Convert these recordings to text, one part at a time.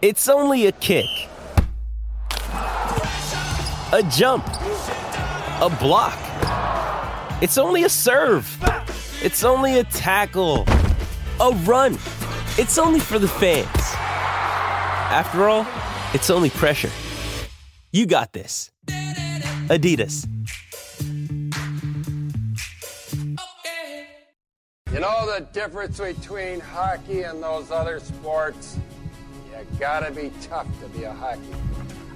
It's only a kick, a jump, a block. It's only a serve. It's only a tackle, a run. It's only for the fans. After all, it's only pressure. You got this. Adidas. You know the difference between hockey and those other sports? You gotta be tough to be a hockey.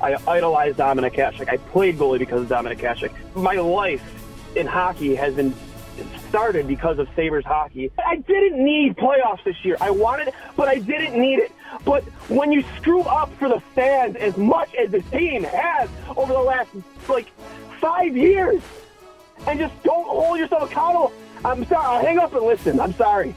I idolized Dominik Hasek. I played goalie because of Dominik Hasek. My life in hockey has been started because of Sabres hockey. I didn't need playoffs this year. I wanted it, but I didn't need it. But when you screw up for the fans as much as the team has over the last like five years, and just don't hold yourself accountable, I'm sorry. I'll hang up and listen. I'm sorry.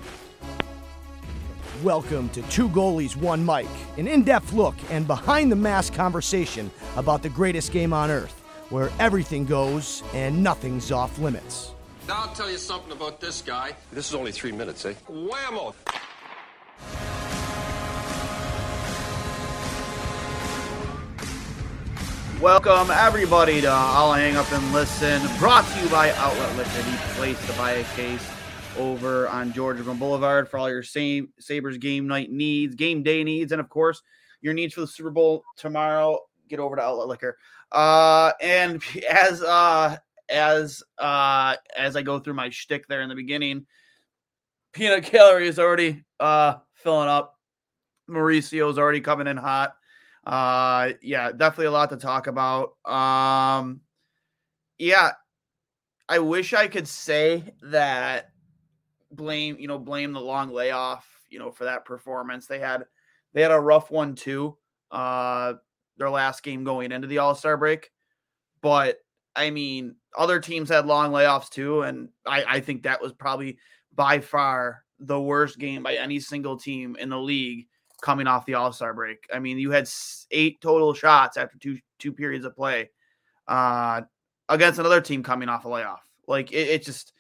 Welcome to Two Goalies, One Mic, an in depth look and behind the mask conversation about the greatest game on earth, where everything goes and nothing's off limits. Now I'll tell you something about this guy. This is only three minutes, eh? Whammo! Welcome everybody to I'll Hang Up and Listen, brought to you by Outlet Liquor, the place to buy a case over on Georgia Boulevard for all your same Sabres game night needs, game day needs, and of course your needs for the Super Bowl tomorrow. Get over to Outlet Liquor. Uh, and as uh as uh as I go through my shtick there in the beginning, peanut gallery is already uh filling up. Mauricio's already coming in hot. Uh yeah, definitely a lot to talk about. Um yeah, I wish I could say that blame, you know, blame the long layoff, you know, for that performance. They had they had a rough one too. Uh their last game going into the All-Star break. But I mean, other teams had long layoffs too, and I, I think that was probably by far the worst game by any single team in the league coming off the All Star break. I mean, you had eight total shots after two two periods of play uh, against another team coming off a layoff. Like it, it just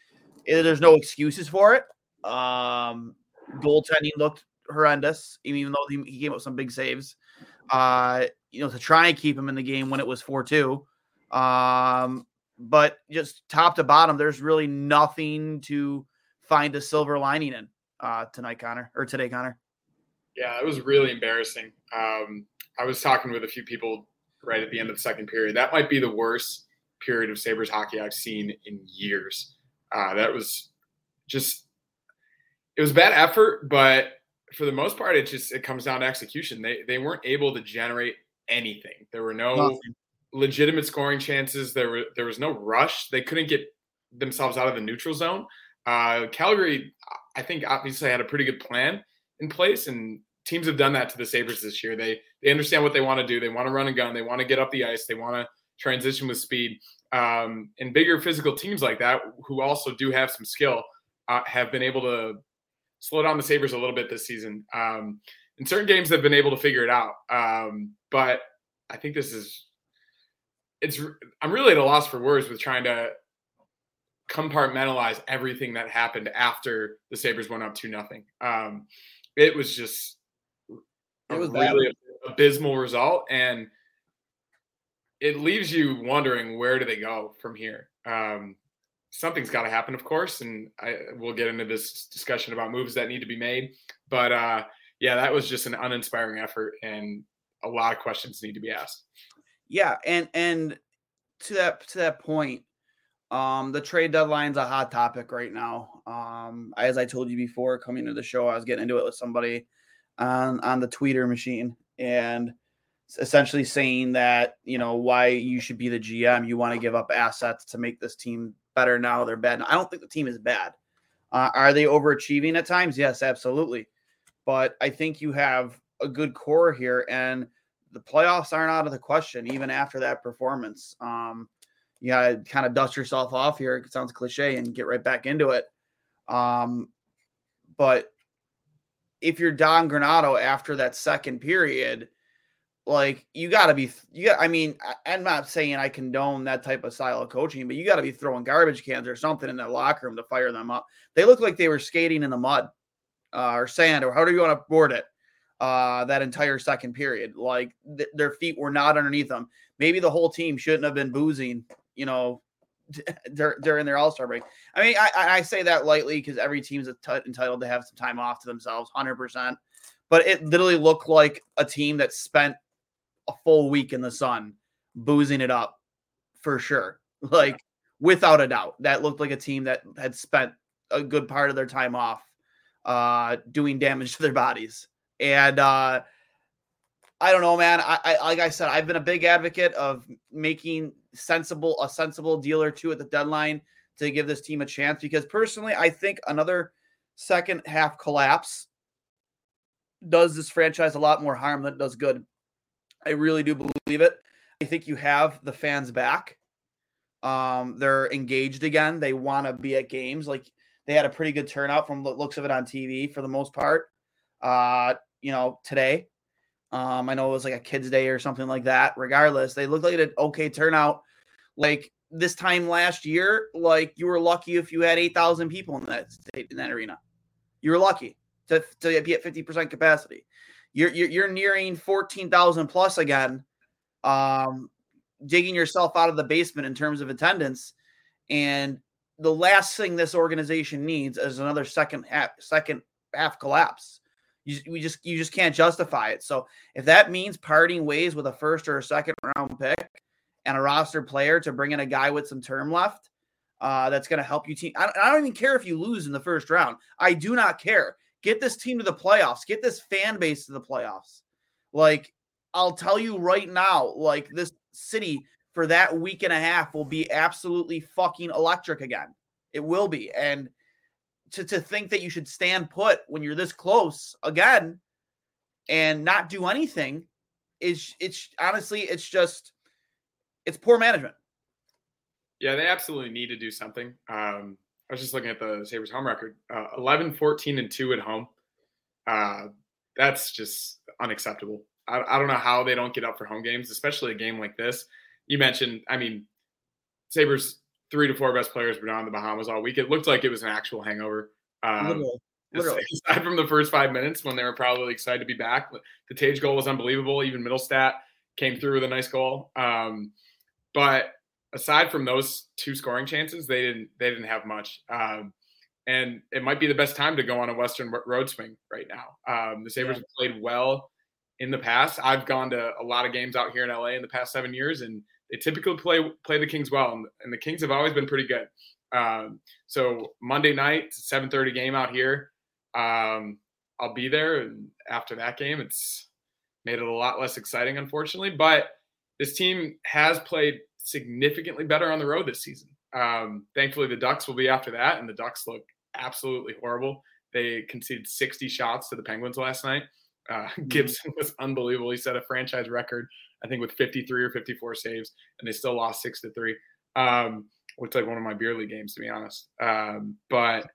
it, there's no excuses for it. Um, goaltending looked horrendous, even though he, he came up with some big saves. Uh, you know, to try and keep him in the game when it was four two. Um, but just top to bottom, there's really nothing to find a silver lining in uh, tonight, Connor, or today, Connor. Yeah, it was really embarrassing. Um, I was talking with a few people right at the end of the second period. That might be the worst period of Sabres hockey I've seen in years. Uh, that was just, it was bad effort, but for the most part, it just it comes down to execution. They they weren't able to generate anything. There were no Nothing. legitimate scoring chances. There were there was no rush. They couldn't get themselves out of the neutral zone. Uh, Calgary, I think, obviously had a pretty good plan in place, and teams have done that to the Sabres this year. They they understand what they want to do. They want to run and gun. They want to get up the ice. They want to transition with speed. Um, and bigger physical teams like that, who also do have some skill, uh, have been able to slow down the Sabres a little bit this season. Um, in certain games, they've been able to figure it out. Um, but I think this is it's I'm really at a loss for words with trying to compartmentalize everything that happened after the Sabres went up to nothing. Um, it was just it was really abysmal result, and it leaves you wondering where do they go from here. Um, something's got to happen, of course, and I, we'll get into this discussion about moves that need to be made. But uh, yeah, that was just an uninspiring effort, and a lot of questions need to be asked. Yeah, and and to that to that point, um, the trade deadline's a hot topic right now. Um, as I told you before, coming to the show, I was getting into it with somebody on on the tweeter machine, and essentially saying that you know why you should be the GM. You want to give up assets to make this team better. Now they're bad. I don't think the team is bad. Uh, are they overachieving at times? Yes, absolutely. But I think you have a good core here, and the playoffs aren't out of the question even after that performance. Um, you got to kind of dust yourself off here. It sounds cliche and get right back into it. Um, but if you're Don Granato after that second period, like you got to be, you got. I mean, I'm not saying I condone that type of style of coaching, but you got to be throwing garbage cans or something in that locker room to fire them up. They look like they were skating in the mud uh, or sand or however you want to board it. uh, that entire second period. Like th- their feet were not underneath them. Maybe the whole team shouldn't have been boozing, you know, during their All Star break. I mean, I, I say that lightly because every team's entitled to have some time off to themselves, hundred percent. But it literally looked like a team that spent a full week in the sun boozing it up for sure. Like without a doubt, that looked like a team that had spent a good part of their time off uh, doing damage to their bodies. And uh, I don't know, man. I, I like I said, I've been a big advocate of making sensible a sensible deal or two at the deadline to give this team a chance because personally, I think another second half collapse does this franchise a lot more harm than it does good. I really do believe it. I think you have the fans back. Um, they're engaged again. They want to be at games. Like they had a pretty good turnout from the looks of it on TV for the most part. Uh, you know, today. Um, I know it was like a kids' day or something like that. Regardless, they looked like an okay turnout. Like this time last year, like you were lucky if you had eight thousand people in that state in that arena. You were lucky to, to be at fifty percent capacity. You're, you're you're nearing fourteen thousand plus again. Um, digging yourself out of the basement in terms of attendance, and the last thing this organization needs is another second half second half collapse. You, we just you just can't justify it. So if that means parting ways with a first or a second round pick and a roster player to bring in a guy with some term left, uh, that's going to help you team. I, I don't even care if you lose in the first round. I do not care. Get this team to the playoffs. Get this fan base to the playoffs. Like I'll tell you right now, like this city for that week and a half will be absolutely fucking electric again. It will be. And to, to think that you should stand put when you're this close again and not do anything is it's honestly it's just it's poor management. Yeah, they absolutely need to do something. Um, I was just looking at the Sabres home record uh, 11, 14, and 2 at home. Uh, that's just unacceptable. I, I don't know how they don't get up for home games, especially a game like this you mentioned, I mean, Sabres three to four best players were down in the Bahamas all week. It looked like it was an actual hangover. Um, literally, literally. Aside from the first five minutes when they were probably excited to be back, the Tage goal was unbelievable. Even Mittelstadt came through with a nice goal. Um, but aside from those two scoring chances, they didn't they didn't have much. Um, and it might be the best time to go on a Western road swing right now. Um, the Sabres yeah. have played well in the past. I've gone to a lot of games out here in LA in the past seven years, and they typically play play the Kings well, and, and the Kings have always been pretty good. Um, so Monday night, seven thirty game out here. Um, I'll be there, and after that game, it's made it a lot less exciting, unfortunately. But this team has played significantly better on the road this season. Um, thankfully, the Ducks will be after that, and the Ducks look absolutely horrible. They conceded 60 shots to the Penguins last night. Uh, mm-hmm. Gibson was unbelievable. He set a franchise record I think with 53 or 54 saves, and they still lost six to three. Um, looked like one of my beer league games, to be honest. Um, but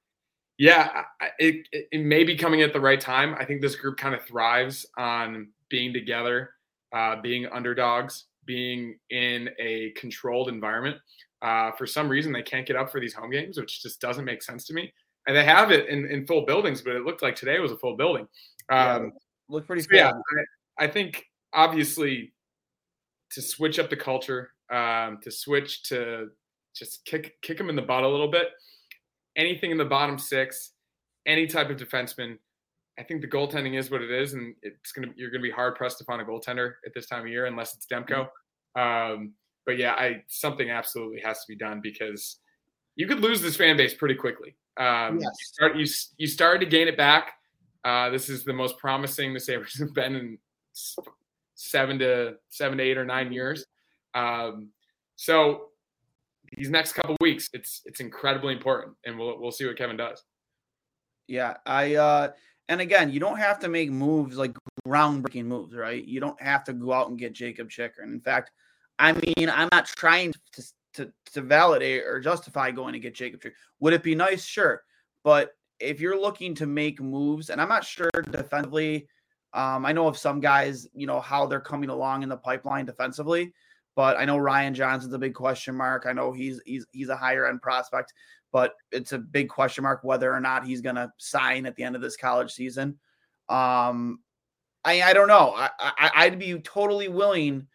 yeah, it, it, may be coming at the right time. I think this group kind of thrives on being together, uh, being underdogs, being in a controlled environment. Uh, for some reason, they can't get up for these home games, which just doesn't make sense to me. And they have it in, in full buildings, but it looked like today was a full building. Um, yeah, looked pretty. So yeah, I, I think obviously to switch up the culture, um, to switch to just kick kick them in the butt a little bit. Anything in the bottom six, any type of defenseman. I think the goaltending is what it is, and it's gonna you're gonna be hard pressed to find a goaltender at this time of year unless it's Demko. Um, but yeah, I something absolutely has to be done because you could lose this fan base pretty quickly. Um, yes. You start you you started to gain it back. Uh, this is the most promising the Sabres have been in seven to seven to eight or nine years. Um, so these next couple weeks, it's it's incredibly important, and we'll we'll see what Kevin does. Yeah, I uh, and again, you don't have to make moves like groundbreaking moves, right? You don't have to go out and get Jakob Chychrun. In fact, I mean, I'm not trying to to, to validate or justify going to get Jakob Chychrun. Would it be nice? Sure, but if you're looking to make moves, and I'm not sure defensively um, I know of some guys, you know, how they're coming along in the pipeline defensively, but I know Ryan Johnson's a big question mark. I know he's he's he's a higher end prospect, but it's a big question mark whether or not he's going to sign at the end of this college season. Um, I I don't know. I, I I'd be totally willing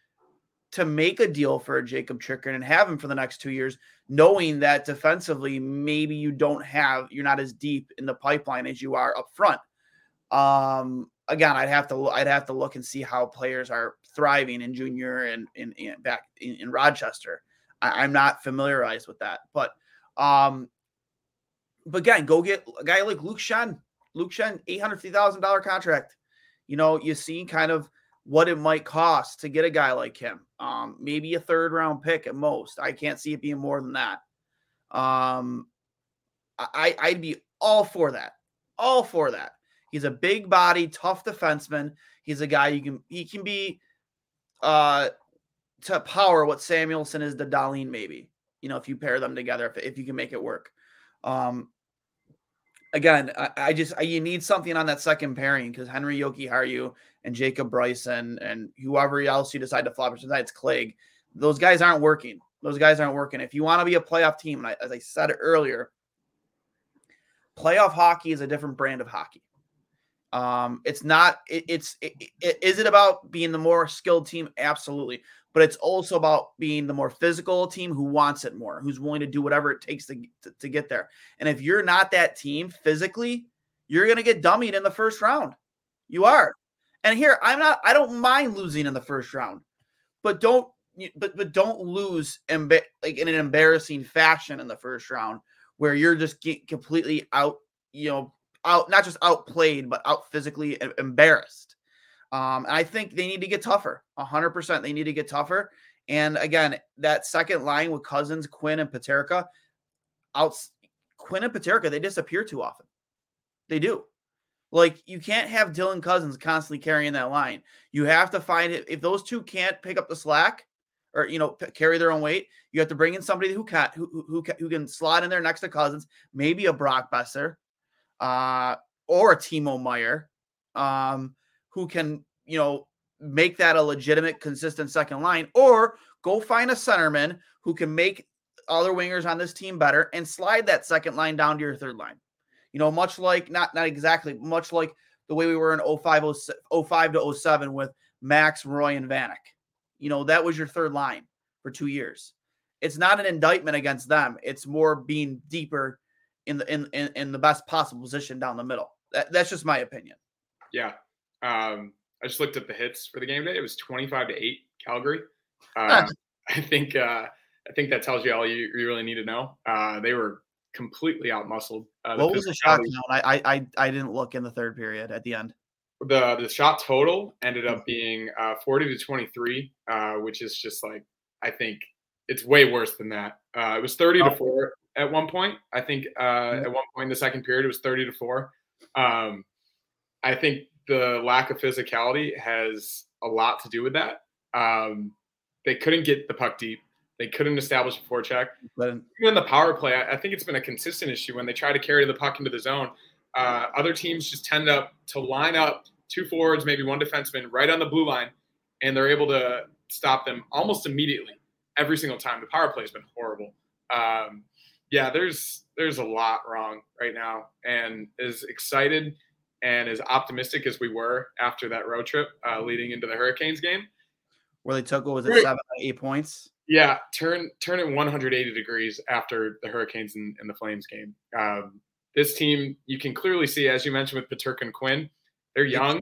to make a deal for Jakob Chychrun and have him for the next two years, knowing that defensively maybe you don't have you're not as deep in the pipeline as you are up front. Um, again, I'd have to I'd have to look and see how players are thriving in junior and back in, in Rochester. I, am not familiarized with that, but um, but again, go get a guy like Luke Schenn. Luke Schenn, eight hundred fifty thousand dollar contract. You know, you see kind of what it might cost to get a guy like him. Um, maybe a third round pick at most. I can't see it being more than that. Um, I I'd be all for that. All for that. He's a big body, tough defenseman. He's a guy you can he can be uh to power what Samuelsson is to Dahlin, maybe. You know, if you pair them together, if, if you can make it work. Um again, I, I just I, you need something on that second pairing because Henri Jokiharju and Jacob Bryson and whoever else you decide to flop besides Clague, those guys aren't working. Those guys aren't working. If you want to be a playoff team, and I, as I said earlier, playoff hockey is a different brand of hockey. Um, it's not. It, it's. It, it, is it about being the more skilled team? Absolutely, but it's also about being the more physical team who wants it more, who's willing to do whatever it takes to to, to get there. And if you're not that team physically, you're gonna get dummied in the first round. You are. And here, I'm not. I don't mind losing in the first round, but don't. But but don't lose in like in an embarrassing fashion in the first round where you're just get completely out. You know, out not just outplayed but out physically embarrassed. Um, I think they need to get tougher. hundred percent, they need to get tougher. And again, that second line with Cozens, Quinn, and Peterka, out Quinn and Peterka, they disappear too often. They do. Like you can't have Dylan Cozens constantly carrying that line. You have to find it if those two can't pick up the slack or you know p- carry their own weight. You have to bring in somebody who can who, who, who can slot in there next to Cozens, maybe a Brock Boeser, uh, or a Timo Meier, um, who can, you know, make that a legitimate, consistent second line, or go find a centerman who can make other wingers on this team better and slide that second line down to your third line. You know, much like not not exactly, much like the way we were in 05, 05 to 07 with Max, Roy, and Vanek. You know, that was your third line for two years. It's not an indictment against them. It's more being deeper in the in, in, in the best possible position down the middle. That, that's just my opinion. Yeah. Um, I just looked at the hits for the game day. It was 25 to 8 Calgary. Uh, I think uh, I think that tells you all you, you really need to know. Uh, they were completely outmuscled. Uh, what was the shot count? I, I I didn't look in the third period at the end. The the shot total ended up being uh, 40 to 23, uh, which is just like I think it's way worse than that. Uh, it was 30 oh. to four at one point. I think uh, mm-hmm. at one point in the second period it was 30 to 4. Um, I think the lack of physicality has a lot to do with that. Um, they couldn't get the puck deep. They couldn't establish a forecheck. Even in the power play, I, I think it's been a consistent issue when they try to carry the puck into the zone. Uh, other teams just tend up to line up two forwards, maybe one defenseman, right on the blue line, and they're able to stop them almost immediately every single time. The power play has been horrible. Um, yeah, there's there's a lot wrong right now, and as excited and as optimistic as we were after that road trip uh, leading into the Hurricanes game, where they took what was it seven eight points? Yeah, turn turn it 180 degrees after the Hurricanes and, and the Flames game. Um, this team, you can clearly see, as you mentioned with Peterka and Quinn, they're young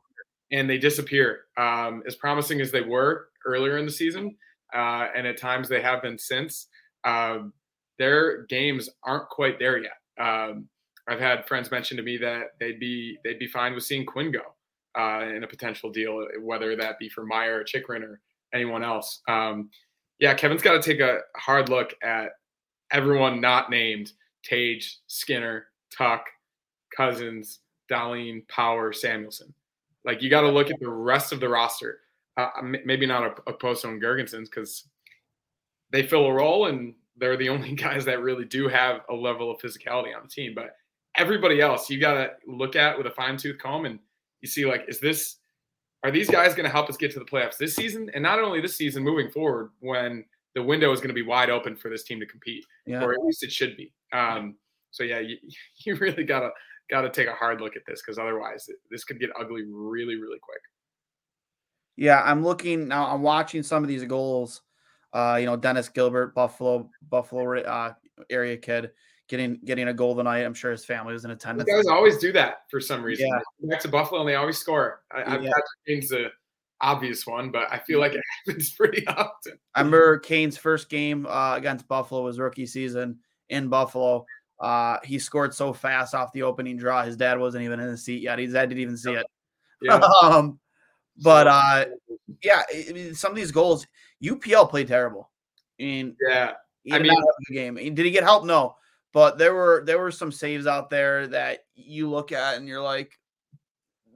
and they disappear. Um, as promising as they were earlier in the season, uh, and at times they have been since. Um, their games aren't quite there yet. Um, I've had friends mention to me that they'd be they'd be fine with seeing Quinn go uh, in a potential deal, whether that be for Meier or Chychrun or anyone else. Um, yeah, Kevin's got to take a hard look at everyone not named Tage, Skinner, Tuch, Cozens, Dahlin, Power, Samuelsson. Like you got to look at the rest of the roster. Uh, maybe not a post on Girgensons because they fill a role and they're the only guys that really do have a level of physicality on the team. But everybody else, you got to look at with a fine tooth comb and you see, like, is this, are these guys going to help us get to the playoffs this season? And not only this season, moving forward, when the window is going to be wide open for this team to compete, yeah. or at least it should be. Um, so yeah, you, you really gotta gotta take a hard look at this because otherwise this could get ugly really really quick. Yeah, I'm looking now. I'm watching some of these goals. Uh, you know, Dennis Gilbert, Buffalo, Buffalo uh, area kid, getting getting a goal tonight. I'm sure his family was in attendance. You guys always do that for some reason. Yeah. Back to Buffalo, and they always score. I, Yeah. Kane's the obvious one, but I feel like it happens pretty often. I remember Kane's first game uh, against Buffalo was rookie season in Buffalo. Uh, he scored so fast off the opening draw. His dad wasn't even in the seat yet. His dad didn't even see it. Yeah. um, but uh, yeah, I mean, some of these goals, UPL played terrible. I mean, yeah. I mean- not have a good game. Did he get help? No, but there were there were some saves out there that you look at and you're like,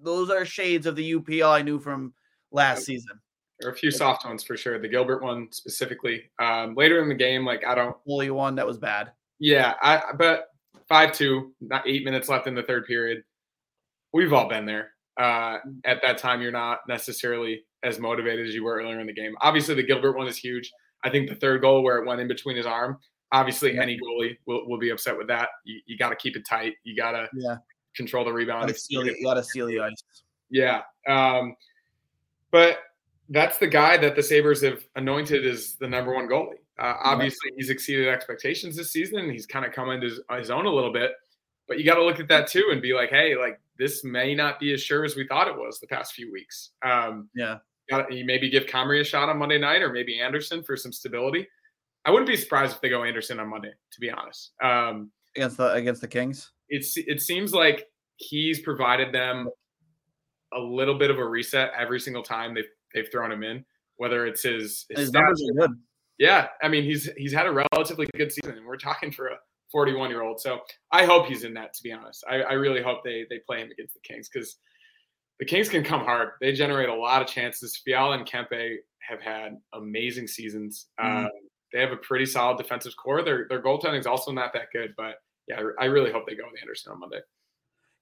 those are shades of the UPL I knew from last season. There are a few soft ones for sure. The Gilbert one specifically. Um, later in the game, like I don't. Only one that was bad. Yeah, I. But five two, not eight minutes left in the third period. We've all been there. Uh, at that time, you're not necessarily as motivated as you were earlier in the game. Obviously, the Gilbert one is huge. I think the third goal where it went in between his arm. Obviously, Yeah. any goalie will, will be upset with that. You, you got to keep it tight. You got to Yeah, control the rebound. gotta seal, the- you gotta seal the ice. Yeah. Um, but that's the guy that the Sabres have anointed as the number one goalie. Uh, obviously, he's exceeded expectations this season. and He's kind of come into his, his own a little bit. But you got to look at that too and be like, hey, like this may not be as sure as we thought it was the past few weeks. Um, Yeah, got you maybe give Comrie a shot on Monday night or maybe Anderson for some stability. I wouldn't be surprised if they go Anderson on Monday, to be honest. Um, against the against the Kings. it's it seems like he's provided them a little bit of a reset every single time they've they've thrown him in. Whether it's his, his His numbers are good. yeah, I mean he's he's had a relatively good season, we're talking for a 41 year old. So I hope he's in that. To be honest, I, I really hope they they play him against the Kings because the Kings can come hard. They generate a lot of chances. Fiala and Kempe have had amazing seasons. Mhm. Um, they have a pretty solid defensive core. Their their goaltending is also not that good, but yeah, I, really hope they go with Anderson on Monday.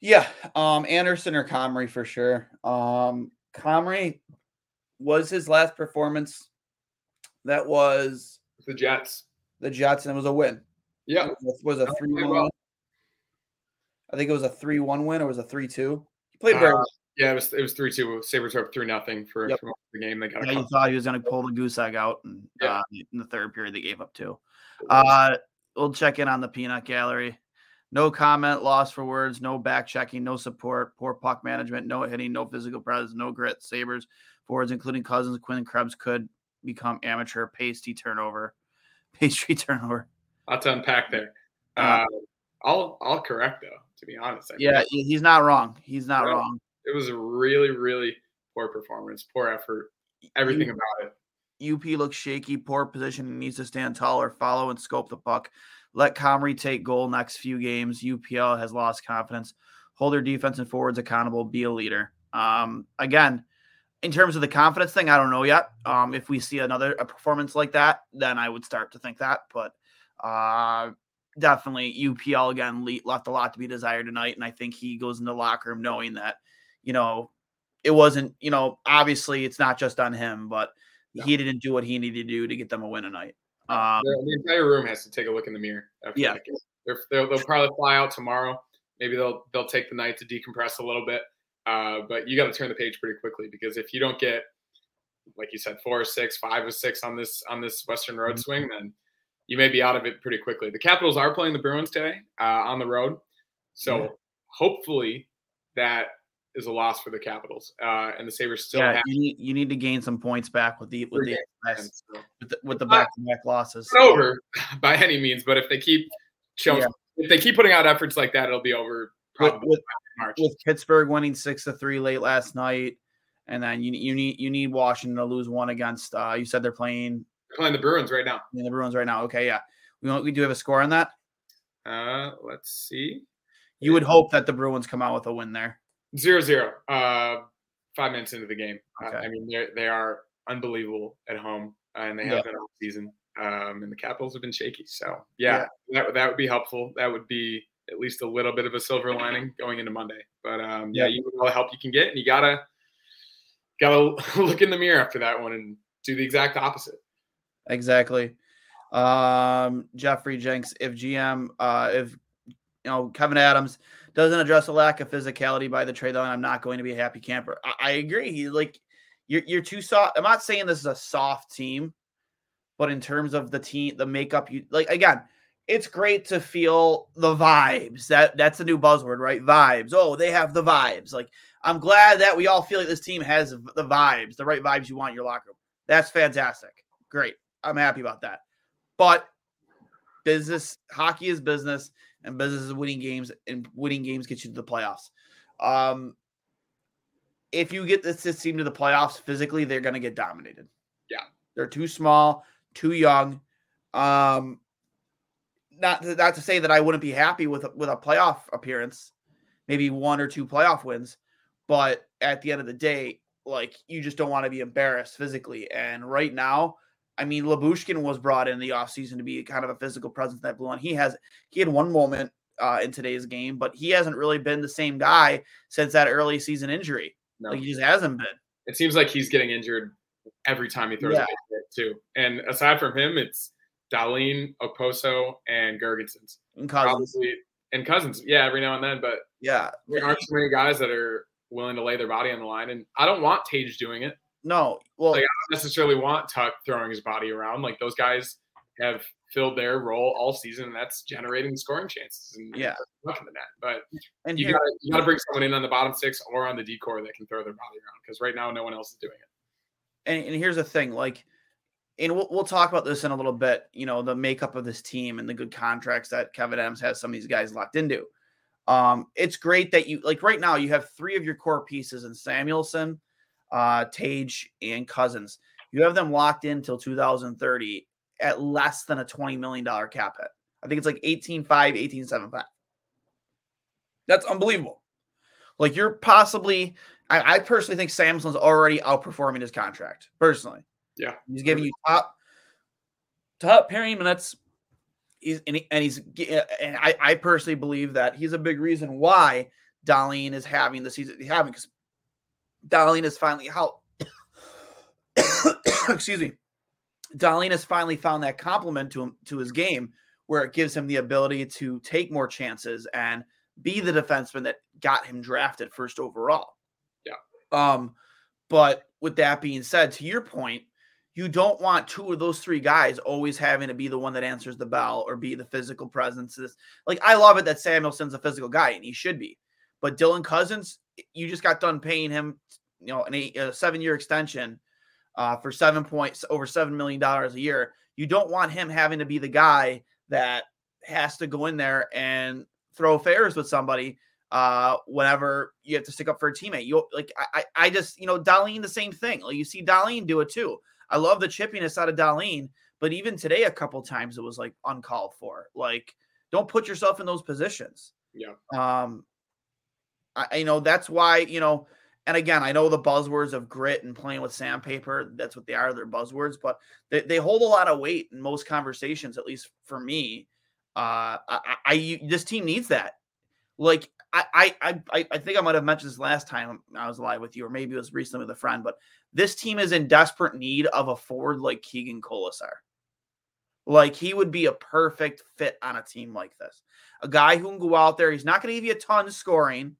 Yeah, um, Anderson or Comrie for sure. Um, Comrie was his last performance. That was The Jets. the Jets, and it was a win. Yeah, It was, a three one. I think it was a three one win, or was a three two? He played very. Uh, well. Yeah, it was it was three two. Sabres up three nothing for, Yep. for the game. They got a Yeah, you thought he was going to pull the goose egg out, and Yeah. uh, in the third period they gave up two. Uh, we'll check in on the peanut gallery. No comment, loss for words, no back checking, no support, poor puck management, no hitting, no physical presence, no grit. Sabres forwards, including Cozens, Quinn, and Krebs, could become amateur pasty turnover, pastry turnover. Lot to unpack there. Uh, Uh, I'll I'll correct though. To be honest, I Yeah, think he's not wrong. He's not Right. wrong. It was a really really poor performance, poor effort, everything You- about it. UP looks shaky, poor position, needs to stand taller, follow and scope the puck. Let Comrie take goal next few games. UPL has lost confidence. Hold their defense and forwards accountable. Be a leader. Um, again, in terms of the confidence thing, I don't know yet. Um, if we see another a performance like that, then I would start to think that. But uh, definitely UPL again le- left a lot to be desired tonight, and I think he goes in the locker room knowing that you know it wasn't you know obviously it's not just on him, but he didn't do what he needed to do to get them a win tonight. Um, the, the entire room has to take a look in the mirror. After Yeah. they'll, they'll probably fly out tomorrow. Maybe they'll they'll take the night to decompress a little bit. Uh, but you got to turn the page pretty quickly because if you don't get, like you said, four or six, five or six on this on this Western Road Mm-hmm. swing, then you may be out of it pretty quickly. The Capitals are playing the Bruins today uh, on the road, so Yeah. hopefully that is a loss for the Capitals. Uh, and the Sabres still yeah, have you need you need to gain some points back with the with the with the, with the back to back losses. it's over by any means, but if they keep showing, Yeah. if they keep putting out efforts like that, it'll be over probably with, March. with Pittsburgh winning six to three late last night, and then you you need you need Washington to lose one against. Uh, you said they're playing They're playing the Bruins right now. the Bruins right now. Okay, yeah, we we do have a score on that. Uh, let's see, You would hope that the Bruins come out with a win there. Zero zero. Uh, five minutes into the game. Uh, Okay. I mean, they they are unbelievable at home, uh, and they have Yeah. been all season. Um, and the Capitals have been shaky. So yeah, that that would be helpful. That would be at least a little bit of a silver lining going into Monday. But um, yeah, Yeah. you need all the help you can get, and you gotta gotta look in the mirror after that one and do the exact opposite. Exactly. Um, Jeffrey Jenks, if GM, uh, if you know Kevin Adams doesn't address the lack of physicality by the trade line, I'm not going to be a happy camper. I, I agree. He like you're you're too soft. I'm not saying this is a soft team, but in terms of the team, the makeup, you like again, it's great to feel the vibes. That that's a new buzzword, right? Vibes. Oh, they have the vibes. Like I'm glad that we all feel like this team has the vibes, the right vibes you want in your locker room. That's fantastic. Great. I'm happy about that. But business, hockey is business, and business is winning games, and winning games get you to the playoffs. Um, if you get this, this team to the playoffs physically, they're going to get dominated. Yeah, they're too small, too young. Um, not to, not to say that I wouldn't be happy with with a playoff appearance, maybe one or two playoff wins, but at the end of the day, like you just don't want to be embarrassed physically. And right now, I mean, Lyubushkin was brought in the offseason to be kind of a physical presence that blue on. He has he had one moment uh, in today's game, but he hasn't really been the same guy since that early season injury. No. Like he just hasn't been. It seems like he's getting injured every time he throws yeah. a hit too. And aside from him, it's Dahlin, Okposo, and Girgensons. And Cozens. Probably, and Cozens. Yeah, every now and then. But yeah, there aren't so many guys that are willing to lay their body on the line. And I don't want Tage doing it. No. Well, like, I don't necessarily want Tuch throwing his body around. Like those guys have filled their role all season, and that's generating scoring chances and yeah, the net. But and you got you got to bring someone in on the bottom six or on the decor that can throw their body around because right now no one else is doing it. And, and here's the thing, like, and we'll, we'll talk about this in a little bit. You know, the makeup of this team and the good contracts that Kevin Adams has some of these guys locked into. Um, it's great that you like right now you have three of your core pieces in Samuelsson, uh, Tage, and Cozens. You have them locked in till 2030 at less than a $20 million cap hit. I think it's like 18.5, 18.75. That's unbelievable. Like you're possibly, I, I personally think Samson's already outperforming his contract. Personally, yeah, he's giving you top top pairing minutes. He's and, he, and he's and I, I personally believe that he's a big reason why Dahlin is having the season he's having because Dahlin has finally how excuse me Dahlin has finally found that complement to him to his game where it gives him the ability to take more chances and be the defenseman that got him drafted first overall. Yeah. Um, but with that being said, to your point, you don't want two of those three guys always having to be the one that answers the bell or be the physical presence. Like I love it that Samuelsson's a physical guy and he should be, but Dylan Cozens, you just got done paying him, you know, an eight, a seven year extension uh, for seven points over seven million dollars a year. You don't want him having to be the guy that has to go in there and throw affairs with somebody uh, whenever you have to stick up for a teammate. You like I I just you know Dahlin the same thing. Like you see Dahlin do it too. I love the chippiness out of Dahlin, but even today a couple times it was like uncalled for. Like don't put yourself in those positions. Yeah. Um, I you know that's why you know and again, I know the buzzwords of grit and playing with sandpaper, that's what they are, they're buzzwords, but they, they hold a lot of weight in most conversations, at least for me. Uh, I, I this team needs that. Like I, I, I, I think I might have mentioned this last time I was live with you, or maybe it was recently with a friend, but this team is in desperate need of a forward like Keegan Kolesar. Like he would be a perfect fit on a team like this. A guy who can go out there. He's not going to give you a ton of scoring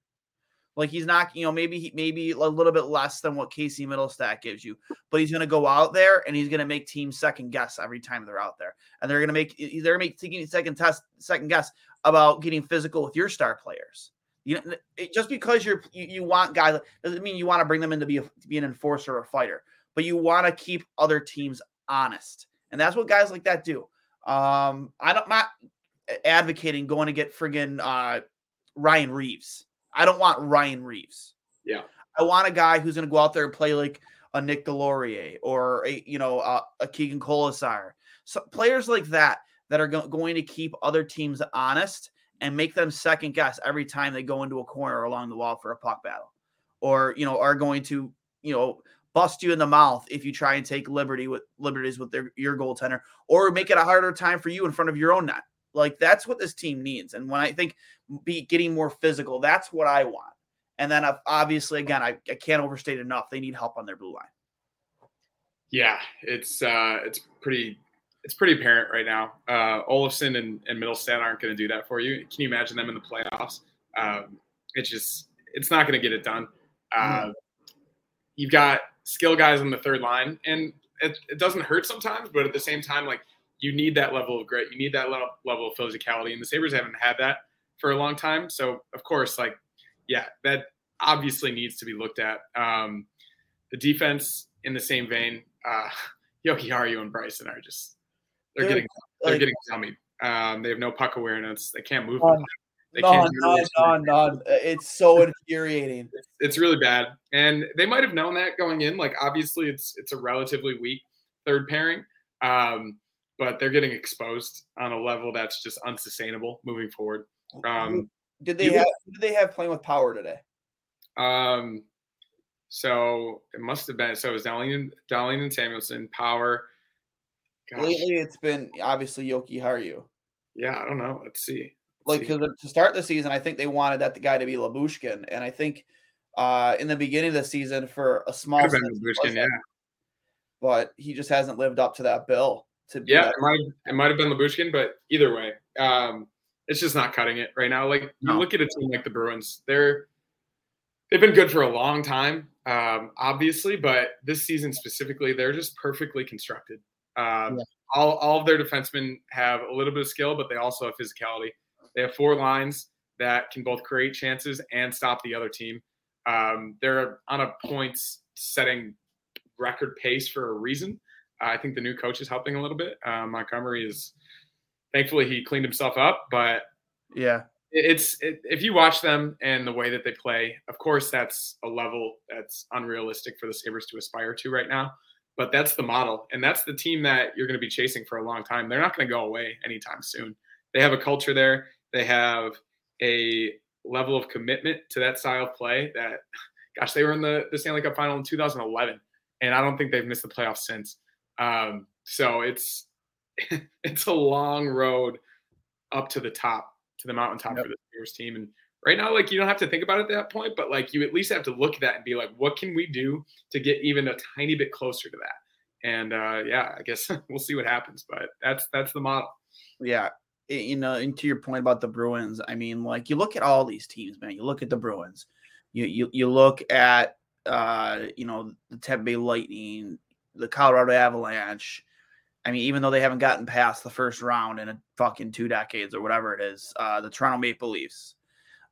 like he's not, you know, maybe he, maybe a little bit less than what Casey Mittelstadt gives you, but he's going to go out there and he's going to make teams second guess every time they're out there, and they're going to make they're make taking second test second guess about getting physical with your star players. You know, it, just because you're you, you want guys doesn't mean you want to bring them in to be a, to be an enforcer or a fighter, but you want to keep other teams honest, and that's what guys like that do. Um, I don't, I'm not advocating going to get friggin' uh, Ryan Reaves. I don't want Ryan Reaves. Yeah. I want a guy who's going to go out there and play like a Nick Deslauriers or a you know a, a Keegan Kolesar. So players like that that are go- going to keep other teams honest and make them second guess every time they go into a corner along the wall for a puck battle, or you know are going to you know bust you in the mouth if you try and take liberty with liberties with their your goaltender, or make it a harder time for you in front of your own net. Like that's what this team needs. And when I think be getting more physical, that's what I want. And then obviously, again, I, I can't overstate enough. They need help on their blue line. Yeah, it's uh, it's pretty it's pretty apparent right now. Uh, Olofsson and, and Mittelstadt aren't going to do that for you. Can you imagine them in the playoffs? Um, it's just it's not going to get it done. Uh, mm. You've got skill guys on the third line, and it, it doesn't hurt sometimes, but at the same time, like you need that level of grit, you need that level level of physicality, and the Sabres haven't had that for a long time. So of course, like yeah, that obviously needs to be looked at. Um, the defense, in the same vein, uh, Jokiharju and Bryson are just they're, they're getting they're like, getting dummy. Um, they have no puck awareness. They can't move. Um, they none, none, none. It's so infuriating. It's, it's really bad, and they might have known that going in. Like obviously, it's it's a relatively weak third pairing, um, but they're getting exposed on a level that's just unsustainable moving forward. Um, did they have did they have playing with power today? Um, so it must have been so it was Dahlin, Dahlin and Samuelsson, power. Gosh. Lately, it's been obviously Jokiharju. Yeah, I don't know. Let's see. Let's like because to start the season, I think they wanted that the guy to be Lyubushkin, and I think uh in the beginning of the season for a small Lyubushkin, yeah. But he just hasn't lived up to that bill. To yeah, it might it might have been Lyubushkin, but either way, um, it's just not cutting it right now. Like no. you look at a team like the Bruins, they're they've been good for a long time, um, obviously, but this season specifically, they're just perfectly constructed. Um, yeah. all, all of their defensemen have a little bit of skill, but they also have physicality. They have four lines that can both create chances and stop the other team. Um, they're on a points setting record pace for a reason. Uh, I think the new coach is helping a little bit. Uh, Montgomery is thankfully he cleaned himself up, but yeah, it's it, if you watch them and the way that they play, of course, that's a level that's unrealistic for the Sabres to aspire to right now. But that's the model, and that's the team that you're going to be chasing for a long time. They're not going to go away anytime soon. They have a culture there. They have a level of commitment to that style of play that, gosh, they were in the, the Stanley Cup final in 2011, and I don't think they've missed the playoffs since. Um, so it's it's a long road up to the top to the mountaintop yep. for the Bears team. And right now, like you don't have to think about it at that point, but like you at least have to look at that and be like, what can we do to get even a tiny bit closer to that? And uh, yeah, I guess we'll see what happens, but that's that's the model. Yeah, you know, and to your point about the Bruins, I mean, like you look at all these teams, man. You look at the Bruins, you you you look at uh, you know the Tampa Bay Lightning, the Colorado Avalanche, I mean, even though they haven't gotten past the first round in a fucking two decades or whatever it is, uh, the Toronto Maple Leafs,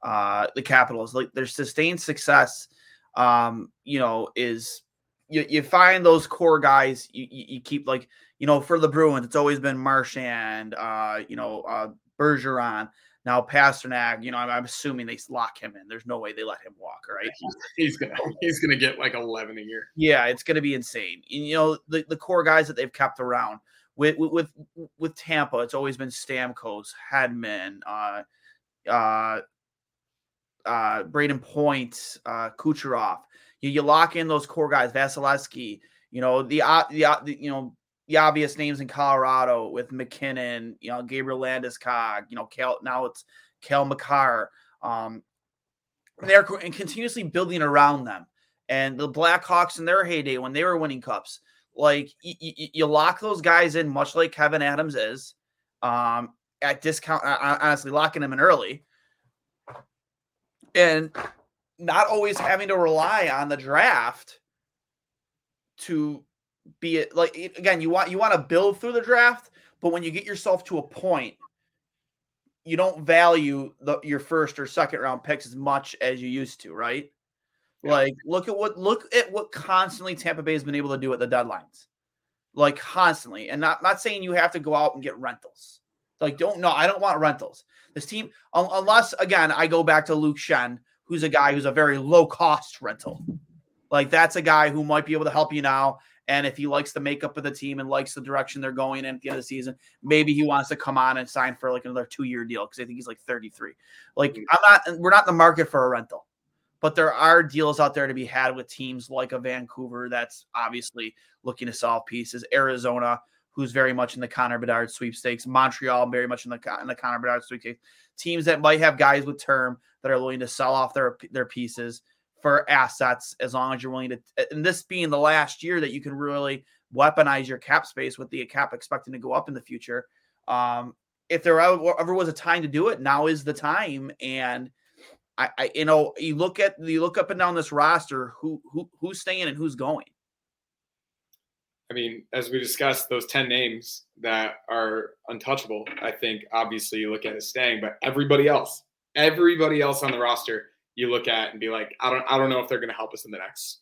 uh, the Capitals, like their sustained success, um, you know, is you, you find those core guys. You, you, you keep like you know for the Bruins, it's always been Marchand, uh, you know, uh, Bergeron. Now Pastrnak, you know, I'm, I'm, assuming they lock him in. There's no way they let him walk, right? He's, he's gonna he's gonna get like 11 a year. Yeah, it's gonna be insane. And, you know, the, the core guys that they've kept around with with with Tampa, it's always been Stamkos, Hedman, uh, uh, uh, Brayden Point, uh, Kucherov. You, you lock in those core guys, Vasilevskiy. You know the, uh, the, uh, the you know the obvious names in Colorado with MacKinnon, you know, Gabriel Landeskog, you know, Cal, now it's Cale Makar. Um, they're continuously building around them. And the Blackhawks in their heyday when they were winning cups, like y- y- you lock those guys in, much like Kevin Adams is, um, at discount. Honestly, locking them in early, and not always having to rely on the draft to be it like again you want you want to build through the draft but when you get yourself to a point you don't value the, your first or second round picks as much as you used to right? Yeah. like look at what look at what constantly tampa bay has been able to do at the deadlines. Like constantly and not not saying you have to go out and get rentals. Like don't no i don't want rentals. This team unless again i go back to Luke Schenn who's a guy who's a very low cost rental. Like that's a guy who might be able to help you now and if he likes the makeup of the team and likes the direction they're going in at the end of the season, maybe he wants to come on and sign for like another two year deal because I think he's like 33. Like mm. I'm not, we're not in the market for a rental, but there are deals out there to be had with teams like a Vancouver that's obviously looking to solve pieces. Arizona, who's very much in the Connor Bedard sweepstakes. Montreal, very much in the in the Connor Bedard sweepstakes. Teams that might have guys with term that are willing to sell off their their pieces for assets as long as you're willing to and this being the last year that you can really weaponize your cap space with the cap expecting to go up in the future um if there ever was a time to do it now is the time. And I, I you know you look at you look up and down this roster who who who's staying and who's going. I mean, as we discussed, those 10 names that are untouchable, I think obviously you look at as staying, but everybody else, everybody else on the roster, you look at and be like, I don't, I don't know if they're going to help us in the next,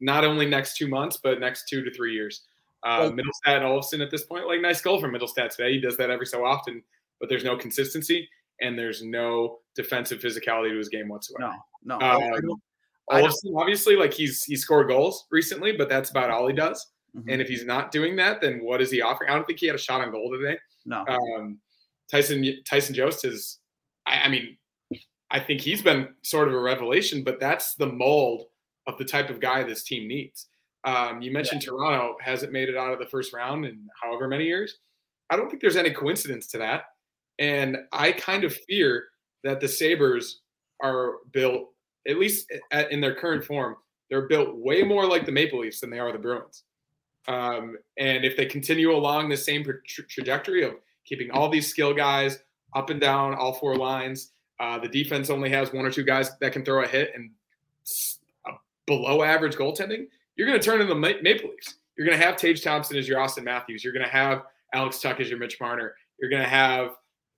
not only next two months, but next two to three years. Uh, Mittelstadt and Olofsson at this point, like nice goal from Mittelstadt today. He does that every so often, but there's no consistency and there's no defensive physicality to his game whatsoever. No, no. Um, obviously, like he's he scored goals recently, but that's about all he does. Mm-hmm. And if he's not doing that, then what is he offering? I don't think he had a shot on goal today. No. Um, Tyson Tyson Jost is, I, I, mean, I think he's been sort of a revelation, but that's the mold of the type of guy this team needs. Um, you mentioned yeah. Toronto hasn't made it out of the first round in however many years. I don't think there's any coincidence to that. And I kind of fear that the Sabres are built, at least in their current form, they're built way more like the Maple Leafs than they are the Bruins. Um, and if they continue along the same tra- trajectory of keeping all these skill guys up and down all four lines, uh, the defense only has one or two guys that can throw a hit and below average goaltending, you're going to turn into the Maple Leafs. You're going to have Tage Thompson as your Austin Matthews. You're going to have Alex Tuch as your Mitch Marner. You're going to have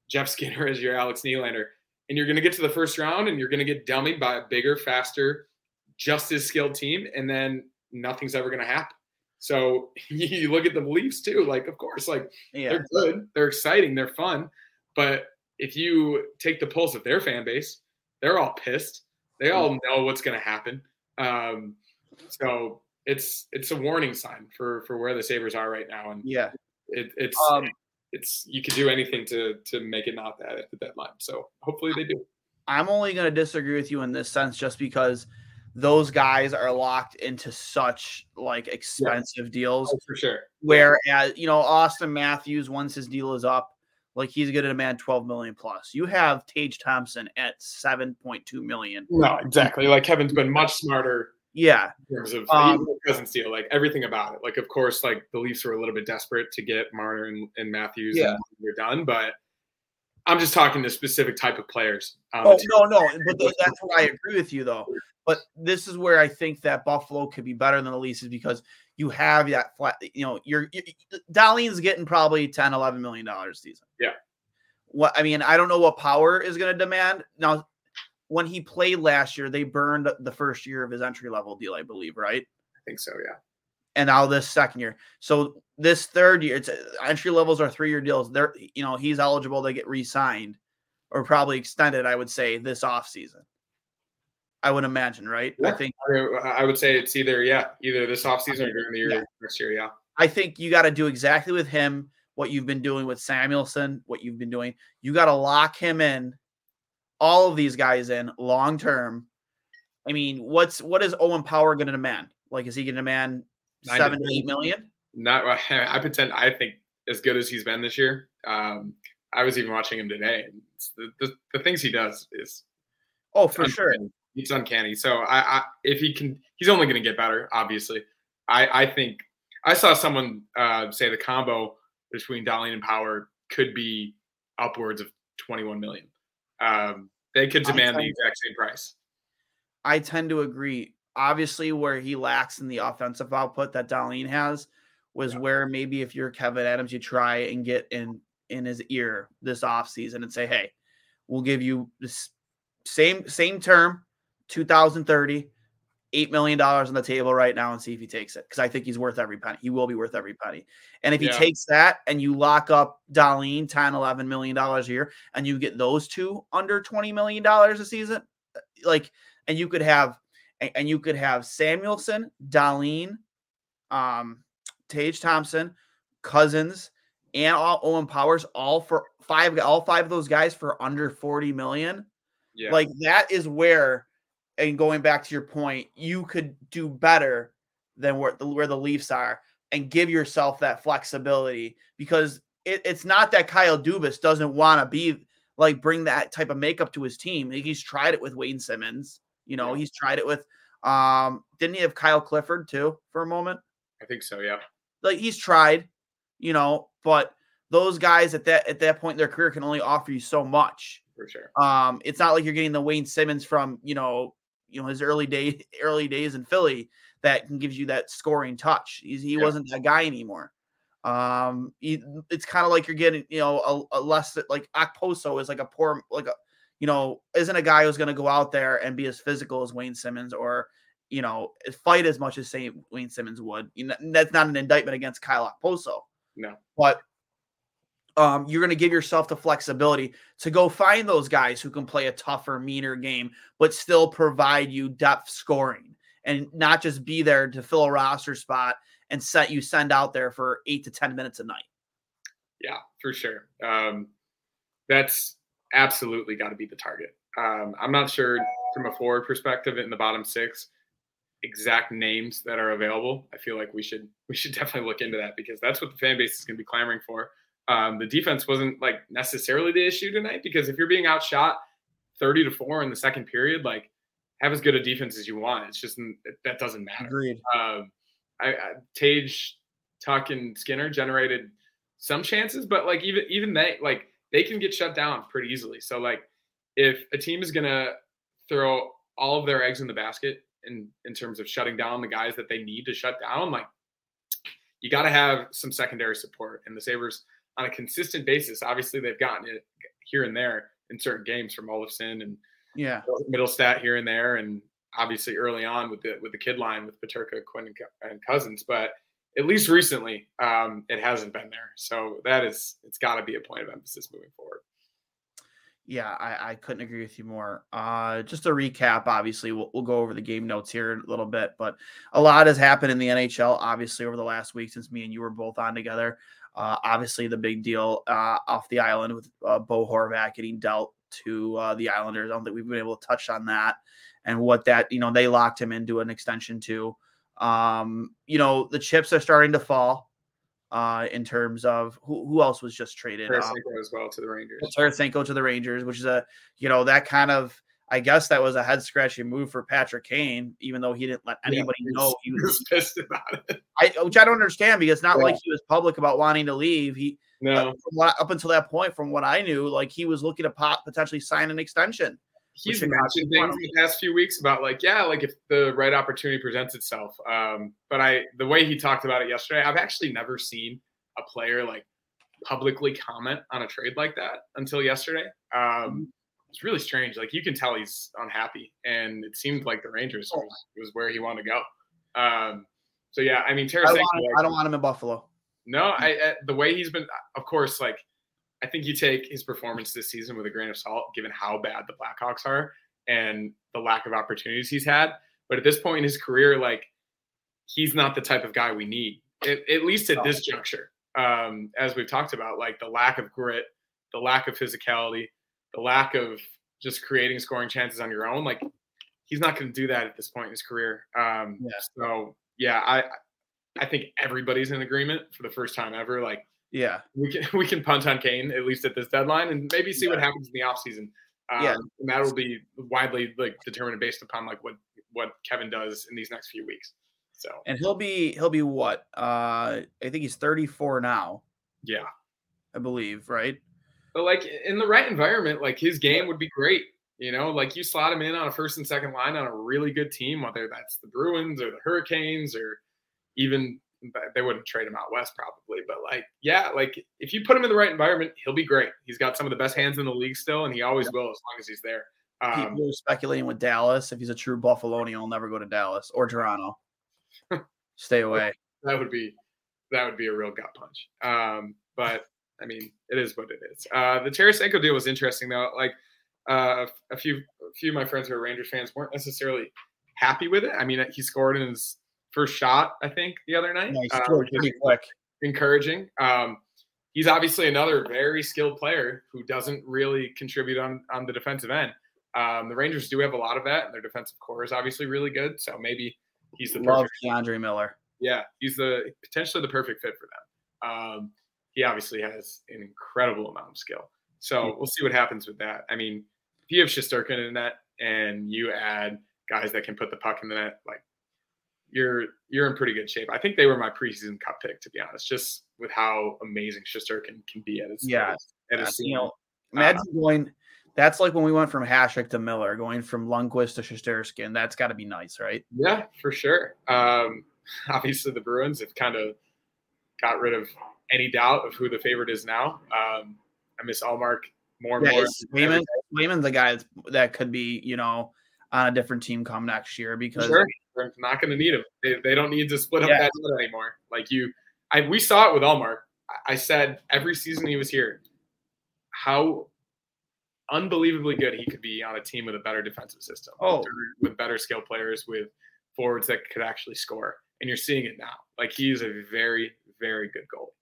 Jeff Skinner as your Alex Nylander. And you're going to get to the first round and you're going to get dummied by a bigger, faster, just as skilled team. And then nothing's ever going to happen. So you look at the Leafs too, like, of course, like yeah. they're good, they're exciting, they're fun. But if you take the pulse of their fan base, they're all pissed. They all know what's going to happen. Um, so it's it's a warning sign for for where the Sabres are right now. And yeah, it, it's um, it's you could do anything to to make it not that at the deadline. So hopefully they do. I'm only going to disagree with you in this sense, just because those guys are locked into such like expensive yeah. deals oh, for sure. Whereas you know Austin Matthews, once his deal is up, like he's going to demand 12 million plus. You have Tage Thompson at 7.2 million. No, exactly. Like Kevyn's been much smarter. Yeah. In terms of um, presence deal, like everything about it. Like, of course, like the Leafs were a little bit desperate to get Marner and, and Matthews yeah. and they're done, but I'm just talking to specific type of players. Um, oh no, no, but that's where I agree with you though. But this is where I think that Buffalo could be better than the Leafs is because you have that flat, you know, you're, you, getting probably 10, 11 million dollars season. Yeah. What I mean, I don't know what power is going to demand. Now, when he played last year, they burned the first year of his entry level deal, I believe, right? I think so, yeah. And now this second year. So this third year, it's entry levels are three year deals. They're, you know, he's eligible to get re signed or probably extended, I would say, this off season. I would imagine, right? Yeah. I think I would say it's either yeah, either this offseason or during the year yeah. next year. Yeah. I think you got to do exactly with him what you've been doing with Samuelsson, what you've been doing. You got to lock him in, all of these guys in long term. I mean, what's what is Owen Power going to demand? Like, is he going to demand seven to eight million? Not. I pretend. I think as good as he's been this year. Um, I was even watching him today. The, the, the things he does is oh for sure He's uncanny. So I, I if he can, he's only going to get better. Obviously, I, I think I saw someone uh, say the combo between Dahlin and Power could be upwards of 21 million. Um, they could demand the exact same price. I tend to agree. Obviously, where he lacks in the offensive output that Dahlin has was yeah. where maybe if you're Kevyn Adams, you try and get in in his ear this offseason and say, hey, we'll give you this same same term, 2030, $8 million on the table right now and see if he takes it. Because I think he's worth every penny. He will be worth every penny. And if yeah. he takes that and you lock up Dahlin 10, 11 million dollars a year, and you get those two under 20 million dollars a season, uh, like, and you could have and you could have Samuelsson, Dahlin, um, Tage Thompson, Cozens, and all Owen Powers, all for five, all five of those guys for under 40 million. Yeah. Like that is where and going back to your point, you could do better than where the, where the Leafs are and give yourself that flexibility because it, it's not that Kyle Dubas doesn't want to be like bring that type of makeup to his team. He's tried it with Wayne Simmonds, You know, yeah. he's tried it with um didn't he have Kyle Clifford too for a moment? I think so, yeah. Like he's tried, you know, but those guys at that at that point in their career can only offer you so much. For sure. Um, it's not like you're getting the Wayne Simmonds from, you know, you know his early day early days in Philly that can gives you that scoring touch. He's, he Yeah. wasn't that guy anymore. Um, he, it's kind of like you're getting, you know, a, a less like Okposo is like a poor, like a, you know, isn't a guy who's going to go out there and be as physical as Wayne Simmonds or, you know, fight as much as say Wayne Simmonds would. You know, that's not an indictment against Kyle Okposo, No. but um, you're going to give yourself the flexibility to go find those guys who can play a tougher, meaner game, but still provide you depth scoring and not just be there to fill a roster spot and set you send out there for eight to 10 minutes a night. Yeah, for sure. Um, that's absolutely got to be the target. Um, I'm not sure from a forward perspective in the bottom six exact names that are available. I feel like we should we should definitely look into that because that's what the fan base is going to be clamoring for. Um, the defense wasn't like necessarily the issue tonight because if you're being outshot 30 to four in the second period, like have as good a defense as you want. It's just that doesn't matter. Agreed. Um, I, I Tage, Tuch, and Skinner generated some chances, but like even even they like they can get shut down pretty easily. So like if a team is gonna throw all of their eggs in the basket in in terms of shutting down the guys that they need to shut down, like you got to have some secondary support. And the Sabers on a consistent basis, obviously they've gotten it here and there in certain games from Olofsson and Yeah. Mittelstadt here and there, and obviously early on with the with the kid line with Peterka, Quinn, and, and Cozens. But at least recently, um, it hasn't been there. So that is it's got to be a point of emphasis moving forward. Yeah, I, I couldn't agree with you more. Uh, just a recap, obviously, we'll, we'll go over the game notes here in a little bit, but a lot has happened in the NHL, obviously, over the last week since me and you were both on together. Uh, obviously, the big deal uh, off the island with uh, Bo Horvat getting dealt to uh, the Islanders. I don't think we've been able to touch on that and what that, you know, they locked him into an extension to. Um, you know, the chips are starting to fall uh, in terms of who, who else was just traded. Um, Tarasenko as well to the Rangers. Tarasenko to the Rangers, which is a you know that kind of I guess that was a head scratching move for Patrick Kane, even though he didn't let anybody Yeah, know he was pissed about it. I, which I don't understand because it's not Yeah. like he was public about wanting to leave. He No, what, up until that point, from what I knew, like he was looking to pot, potentially sign an extension. he's mentioned things in the past few weeks about like, yeah, like if the right opportunity presents itself. Um, but I, the way he talked about it yesterday, I've actually never seen a player like publicly comment on a trade like that until yesterday. Um, it's really strange. Like you can tell he's unhappy, and it seemed like the Rangers was, was where he wanted to go. Um, so yeah, I mean, I Tarasenko. don't, want, I don't want him in Buffalo. no, I, I the way he's been, of course, like I think you take his performance this season with a grain of salt, given how bad the Blackhawks are and the lack of opportunities he's had. But at this point in his career, like he's not the type of guy we need, at, at least at this juncture. Um, as we've talked about, like the lack of grit, the lack of physicality, the lack of just creating scoring chances on your own. Like he's not going to do that at this point in his career. Um, Yeah. So yeah, I I think everybody's in agreement for the first time ever. Like Yeah, we can we can punt on Kane at least at this deadline and maybe see what happens in the offseason. Um, Yeah. and that will be widely like determined based upon like what what Kevyn does in these next few weeks. So and he'll be he'll be what? Uh, I think he's 34 now, yeah, I believe, right? But like in the right environment, like his game would be great. You know, like you slot him in on a first and second line on a really good team, whether that's the Bruins or the Hurricanes or even they wouldn't trade him out west probably, but like yeah, like if you put him in the right environment, he'll be great. He's got some of the best hands in the league still, and he always will as long as he's there. Um, People are speculating with Dallas. If he's a true Buffalonian, he'll never go to Dallas or Toronto. Stay away. that would be that would be a real gut punch. Um, but I mean, it is what it is. Uh, the Tarasenko deal was interesting though. Like uh, a few a few of my friends who are Rangers fans weren't necessarily happy with it. I mean, he scored in his first shot, I think, the other night. Nice, uh, scored which is pretty quick. encouraging. Um, he's obviously another very skilled player who doesn't really contribute on on the defensive end. Um, the Rangers do have a lot of that, and their defensive core is obviously really good. So maybe he's the Love perfect K'Andre Miller. yeah, he's the potentially the perfect fit for them. Um, he obviously has an incredible amount of skill. So we'll see what happens with that. I mean, if you have Shesterkin in that and you add guys that can put the puck in the net, like you're you're in pretty good shape. I think they were my preseason cup pick, to be honest, just with how amazing Shesterkin can be at his Yeah, at his That's, you know, imagine going That's like when we went from Hasek to Miller, going from Lundqvist to Shesterkin. and that's got to be nice, right? Yeah, for sure. Um, obviously, the Bruins have kind of got rid of any doubt of who the favorite is now. Um, I miss Ullmark more and Yeah, more. is Swayman, Swayman's the guy that could be, you know, on a different team come next year because Sure. They're not going to need him. They, they don't need to split up Yeah. that anymore. Like you, I we saw it with Ullmark. I- said every season he was here, how unbelievably good he could be on a team with a better defensive system. with Oh. better- with better skill players, with forwards that could actually score, and you're seeing it now. Like he's a very, very good goalie.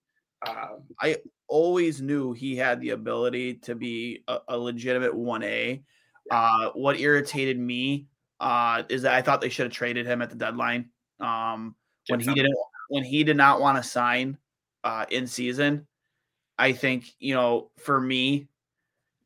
Um, I always knew he had the ability to be a, a legitimate 1A. Uh, what irritated me uh, is that I thought they should have traded him at the deadline. Um, when he didn't when he did not want to sign uh, in season, I think you know for me,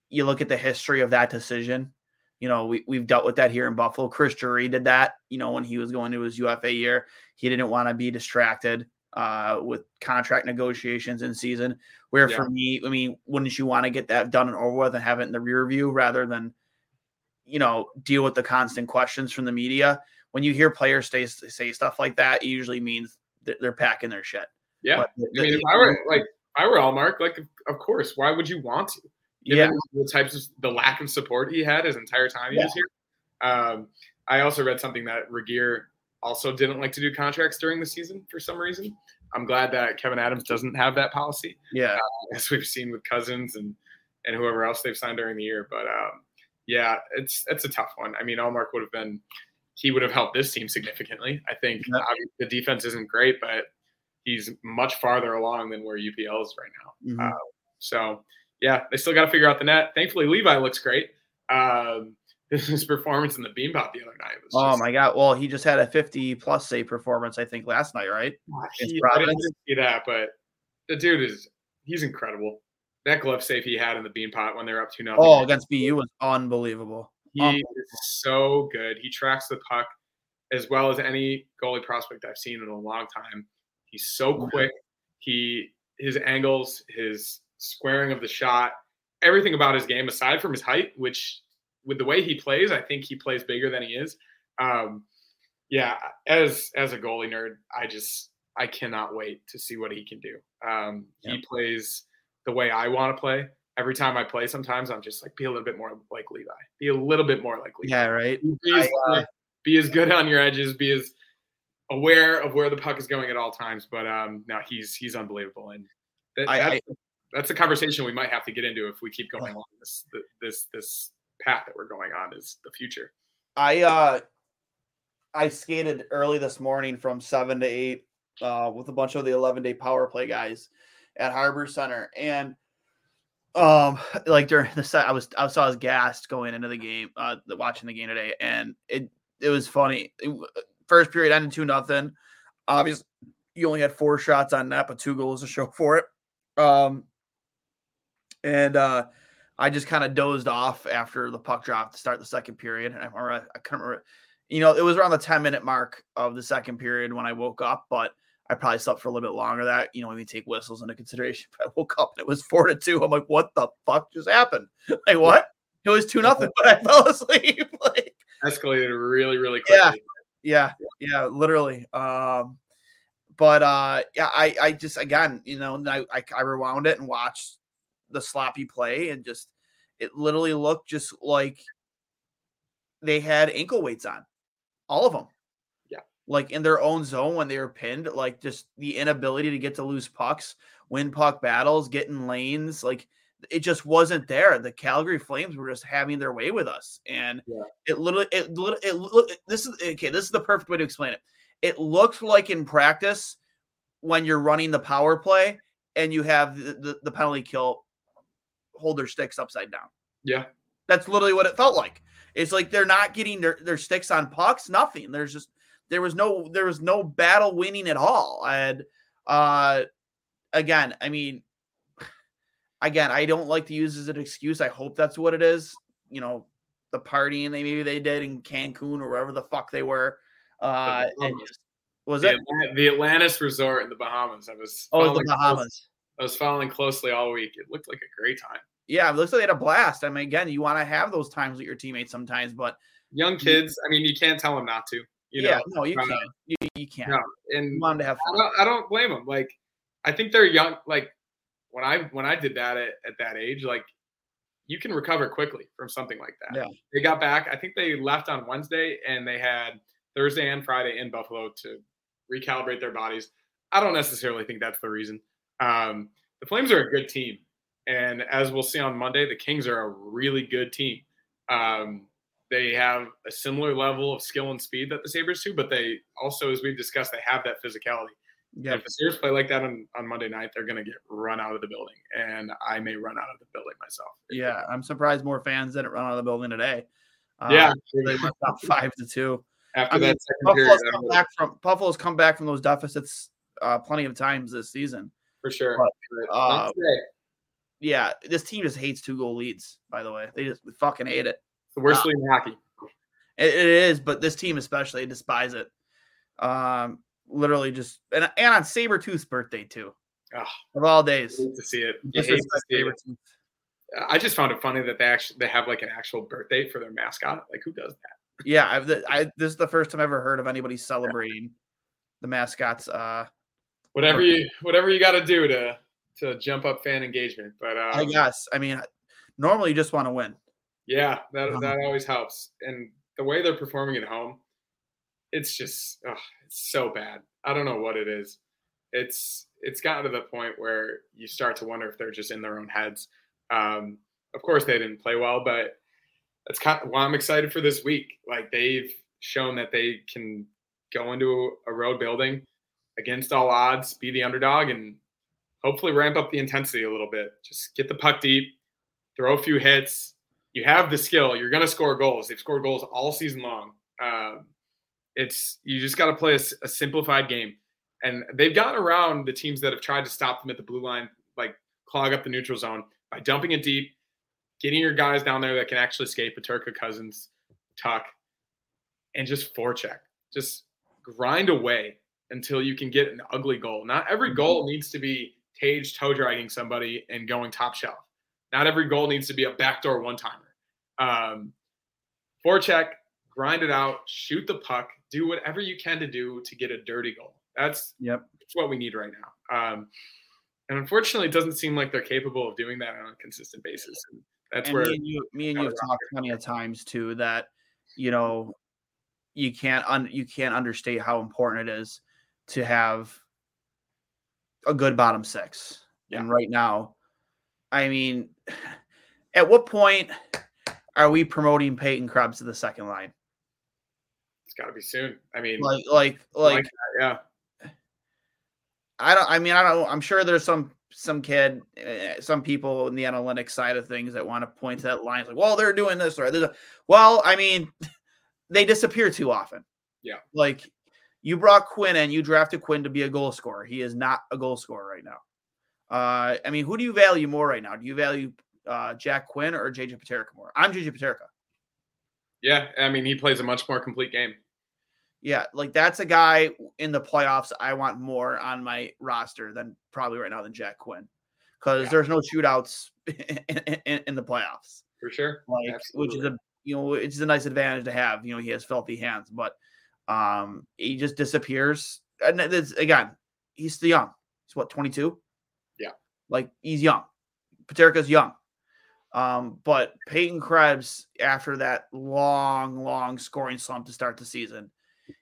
you look at the history of that decision. You know, we we've dealt with that here in Buffalo. Chris Drury did that. You know, when he was going to his UFA year, he didn't want to be distracted uh, with contract negotiations in season. Where Yeah. for me, I mean, wouldn't you want to get that done and over with and have it in the rear view rather than, you know, deal with the constant questions from the media? When you hear players say say stuff like that, it usually means that they're packing their shit. yeah, But I mean, if I were like, if I were Ullmark, like, of- course, why would you want to? yeah, the types of the lack of support he had his entire time he Yeah. was here. Um, I also read something that Regier also didn't like to do contracts during the season for some reason. I'm glad that Kevyn Adams doesn't have that policy, yeah, as we've seen with Cozens and and whoever else they've signed during the year. But um, yeah, it's it's a tough one. I mean, Ullmark would have been he would have helped this team significantly. I think Yeah. the defense isn't great, but he's much farther along than where UPL is right now. Mhm. Uh, so yeah, they still got to figure out the net. Thankfully, Levi looks great. Um, his performance in the beanpot the other night was. Oh just, my god! Well, he just had a 50 plus save performance, I think, last night, right? He, I didn't see that, but the dude is he's incredible. That glove save he had in the beanpot when they were up two nothing. Oh, against BU was unbelievable. He um, is so good. He tracks the puck as well as any goalie prospect I've seen in a long time. He's so quick. He his angles, his squaring of the shot, everything about his game, aside from his height, which with the way he plays, I think he plays bigger than he is. Um, yeah, as as a goalie nerd, I just I cannot wait to see what he can do. Um, He plays the way I want to play. Every time I play, sometimes I'm just like be a little bit more like Levi, be a little bit more like Levi Yeah, right. be as, I, uh, be as good on your edges, be as aware of where the puck is going at all times. But um, no, he's he's unbelievable, and that, I- that's, I- that's a conversation we might have to get into if we keep going along this this this path that we're going on is the future. I uh I skated early this morning from seven to eight uh with a bunch of the 11 day power play guys at Harbor Center. And um like during the set I was I saw was gassed going into the game uh watching the game today. And it it was funny. It first period ended two nothing. Obviously you only had four shots on net but two goals to show for it. Um and uh I just kind of dozed off after the puck dropped to start the second period. And I remember, I couldn't remember, you know, it was around the 10 minute mark of the second period when I woke up, but I probably slept for a little bit longer that, you know, when we take whistles into consideration. But I woke up and it was four to two. I'm like, what the fuck just happened? Like, what? It was two nothing, but I fell asleep. like, Escalated really really quickly. Yeah. yeah, yeah, literally. Um, but uh, yeah, I, I just again, you know, I, I, I rewound it and watched the sloppy play, and just it literally looked just like they had ankle weights on, all of them. Yeah. like in their own zone when they were pinned, like just the inability to get to loose pucks, win puck battles, get in lanes, like it just wasn't there. The Calgary Flames were just having their way with us, and Yeah. it literally, it, it, look. This is okay. This is the perfect way to explain it. It looked like in practice when you're running the power play and you have the, the, the penalty kill hold their sticks upside down. Yeah. That's literally what it felt like. It's like they're not getting their, their sticks on pucks, nothing. There's just there was no there was no battle winning at all. And uh again, I mean again, I don't like to use as an excuse. I hope that's what it is. You know, the partying they maybe they did in Cancun or wherever the fuck they were. Uh and just, was The, it? The Atlantis Resort in the Bahamas. I was Oh, it was following the close- Bahamas. I was following closely all week. It looked like a great time. Yeah, it looks like they had a blast. I mean, again, you want to have those times with your teammates sometimes, but young kids. I mean, you can't tell them not to. You yeah, know, no, you can't. You, you can't. no, You and want them to have I fun. don't, I don't blame them. Like, I think they're young. Like when I when I did that at, at that age, like you can recover quickly from something like that. Yeah. They got back. I think they left on Wednesday and they had Thursday and Friday in Buffalo to recalibrate their bodies. I don't necessarily think that's the reason. Um, the Flames are a good team, and as we'll see on Monday, the Kings are a really good team. Um, they have a similar level of skill and speed that the Sabres do, but they also, as we've discussed, they have that physicality. Yeah, If the Sabres play like that on, on Monday night, they're going to get run out of the building, and I may run out of the building myself. yeah. I'm surprised more fans didn't run out of the building today. Uh, Yeah. they went up five to two. After I mean, that second Buffalo's I'm come back from Buffalo's come back from those deficits uh, plenty of times this season. for sure. but, uh. Yeah, this team just hates two goal leads. By the way, they just fucking hate it. the worst uh, league in hockey. It, it is, but this team especially despise it. Um, literally just and and on Sabretooth's birthday too. Ugh. Of all days. To see it. You hate to see it. I just found it funny that they actually they have like an actual birthday for their mascot. Like who does that? Yeah, I've I this is the first time I've ever heard of anybody celebrating the mascots. Uh, Whatever you whatever you got to do to to jump up fan engagement. But um, I guess. I mean, normally you just want to win. yeah, that Uh-huh. that always helps. And the way they're performing at home, it's just ugh, it's so bad. I don't know what it is. It's it's gotten to the point where you start to wonder if they're just in their own heads. Um, of course, they didn't play well, but that's kind of why I'm excited for this week. Like they've shown that they can go into a road building against all odds, be the underdog, and hopefully ramp up the intensity a little bit. Just get the puck deep, throw a few hits. You have the skill. You're going to score goals. They've scored goals all season long. Um, it's you just got to play a simplified game, and they've gotten around the teams that have tried to stop them at the blue line, like clog up the neutral zone by dumping it deep, getting your guys down there that can actually skate Peterka, Cozens, Tuch, and just forecheck. Just grind away until you can get an ugly goal. Not every goal needs to be Tage toe dragging somebody and going top shelf. Not every goal needs to be a backdoor one timer. Um, forecheck, grind it out, shoot the puck, do whatever you can to do to get a dirty goal. That's Yep. that's what we need right now. Um, and unfortunately, it doesn't seem like they're capable of doing that on a consistent basis. And that's and where me and you, me and you have talked plenty of times too that you know you can't un, you can't understate how important it is to have a good bottom six. And right now, I mean, at what point are we promoting Peyton Krebs to the second line? it's got to be soon. I mean, Like, like, like, like yeah. I don't. I mean, I don't. I'm sure there's some some kid, uh, some people in the analytics side of things that want to point to that line. It's like, well, they're doing this or they're, well, I mean, they disappear too often. Yeah. Like you brought Quinn in, you drafted Quinn to be a goal scorer. He is not a goal scorer right now. Uh, I mean, who do you value more right now? Do you value uh, Jack Quinn or JJ Peterka more? I'm JJ Peterka. Yeah, I mean, he plays a much more complete game. Yeah, like that's a guy in the playoffs I want more on my roster than probably right now than Jack Quinn because Yeah. there's no shootouts in, in, in the playoffs. For sure. Like, which is a you know, it's a nice advantage to have. You know, he has filthy hands, but um, he just disappears. And it's, again, he's still young. He's what 22. Yeah. like he's young. Peterka's young. Um, but Peyton Krebs, after that long, long scoring slump to start the season,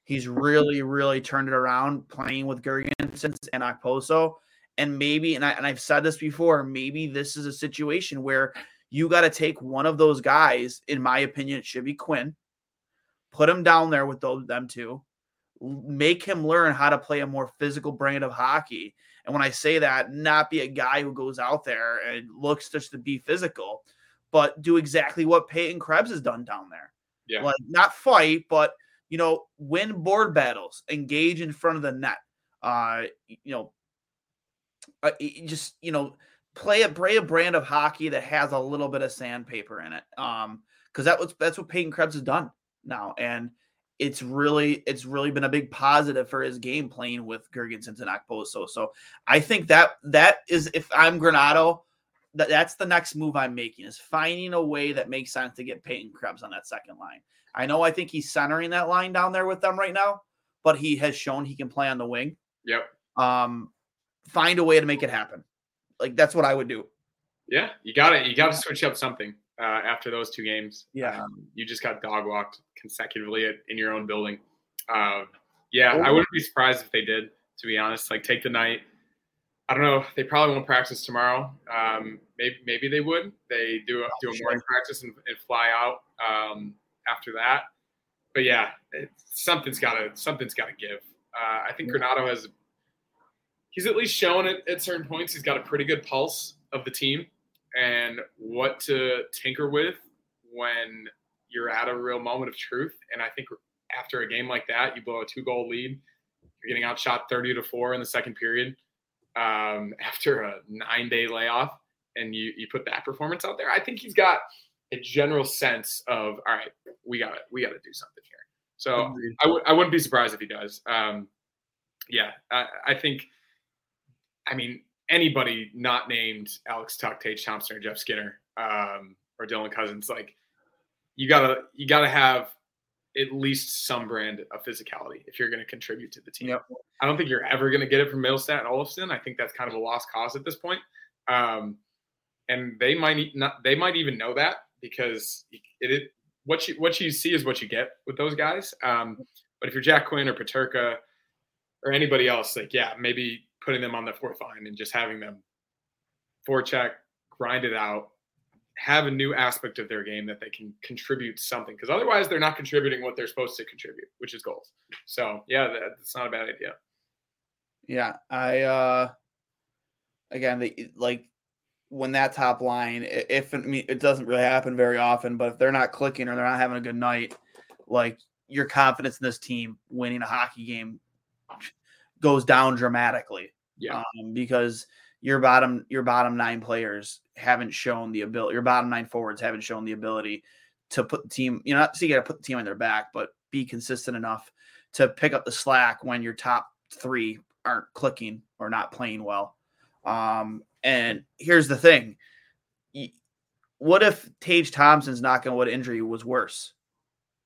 he's really, really turned it around playing with Girgensons and Okposo. And maybe, and, I, and I've said this before, maybe this is a situation where you got to take one of those guys. In my opinion, it should be Quinn. Put him down there with those them two. Make him learn how to play a more physical brand of hockey. And when I say that, not be a guy who goes out there and looks just to be physical, but do exactly what Peyton Krebs has done down there. Yeah. Like not fight, but you know, win board battles, engage in front of the net. Uh, you know, uh, just you know, play a play a brand of hockey that has a little bit of sandpaper in it. Um, because that was that's what Peyton Krebs has done now, and it's really it's really been a big positive for his game playing with Girgensons and Okposo. So I think that that is if I'm Granato, that, that's the next move I'm making is finding a way that makes sense to get Peyton Krebs on that second line. I know I think he's centering that line down there with them right now, but he has shown he can play on the wing. Yep. Um, find a way to make it happen. Like that's what I would do. Yeah, you got to you got to switch up something uh, after those two games. Yeah. Um, you just got dog walked consecutively at, in your own building. Uh, yeah, I wouldn't be surprised if they did. To be honest, like take the night. I don't know. They probably won't practice tomorrow. Um, maybe maybe they would. They do a, do a morning practice and, and fly out um, after that. But yeah, something's got to something's got to give. Uh, I think Granato has. He's at least shown it at certain points. He's got a pretty good pulse of the team and what to tinker with when you're at a real moment of truth. And I think after a game like that, you blow a two goal lead, you're getting outshot 30 to four in the second period um, after a nine day layoff, and you, you put that performance out there. I think he's got a general sense of, all right, we got it, we got to do something here. So I w- I wouldn't be surprised if he does. Um, yeah, I, I think, I mean, anybody not named Alex Tuch, Tage Thompson, or Jeff Skinner, um, or Dylan Cozens. like you gotta you gotta have at least some brand of physicality if you're going to contribute to the team. Yep. I don't think you're ever going to get it from Mittelstadt and Olofsson. I think that's kind of a lost cause at this point. Um, and they might not they might even know that because it, it what you what you see is what you get with those guys. Um, but if you're Jack Quinn or Peterka or anybody else, like yeah, maybe putting them on the fourth line and just having them forecheck, grind it out, have a new aspect of their game that they can contribute something. Because otherwise, they're not contributing what they're supposed to contribute, which is goals. So yeah, that, that's not a bad idea. Yeah, I uh again, the like when that top line, if it doesn't really happen very often, but if they're not clicking or they're not having a good night, like your confidence in this team winning a hockey game goes down dramatically. Yeah, um, because your bottom your bottom nine players haven't shown the ability. Your bottom nine forwards haven't shown the ability to put the team. You know, not so you got to put the team on their back, but be consistent enough to pick up the slack when your top three aren't clicking or not playing well. Um, and here's the thing: what if Tage Thompson's knocking wood injury was worse?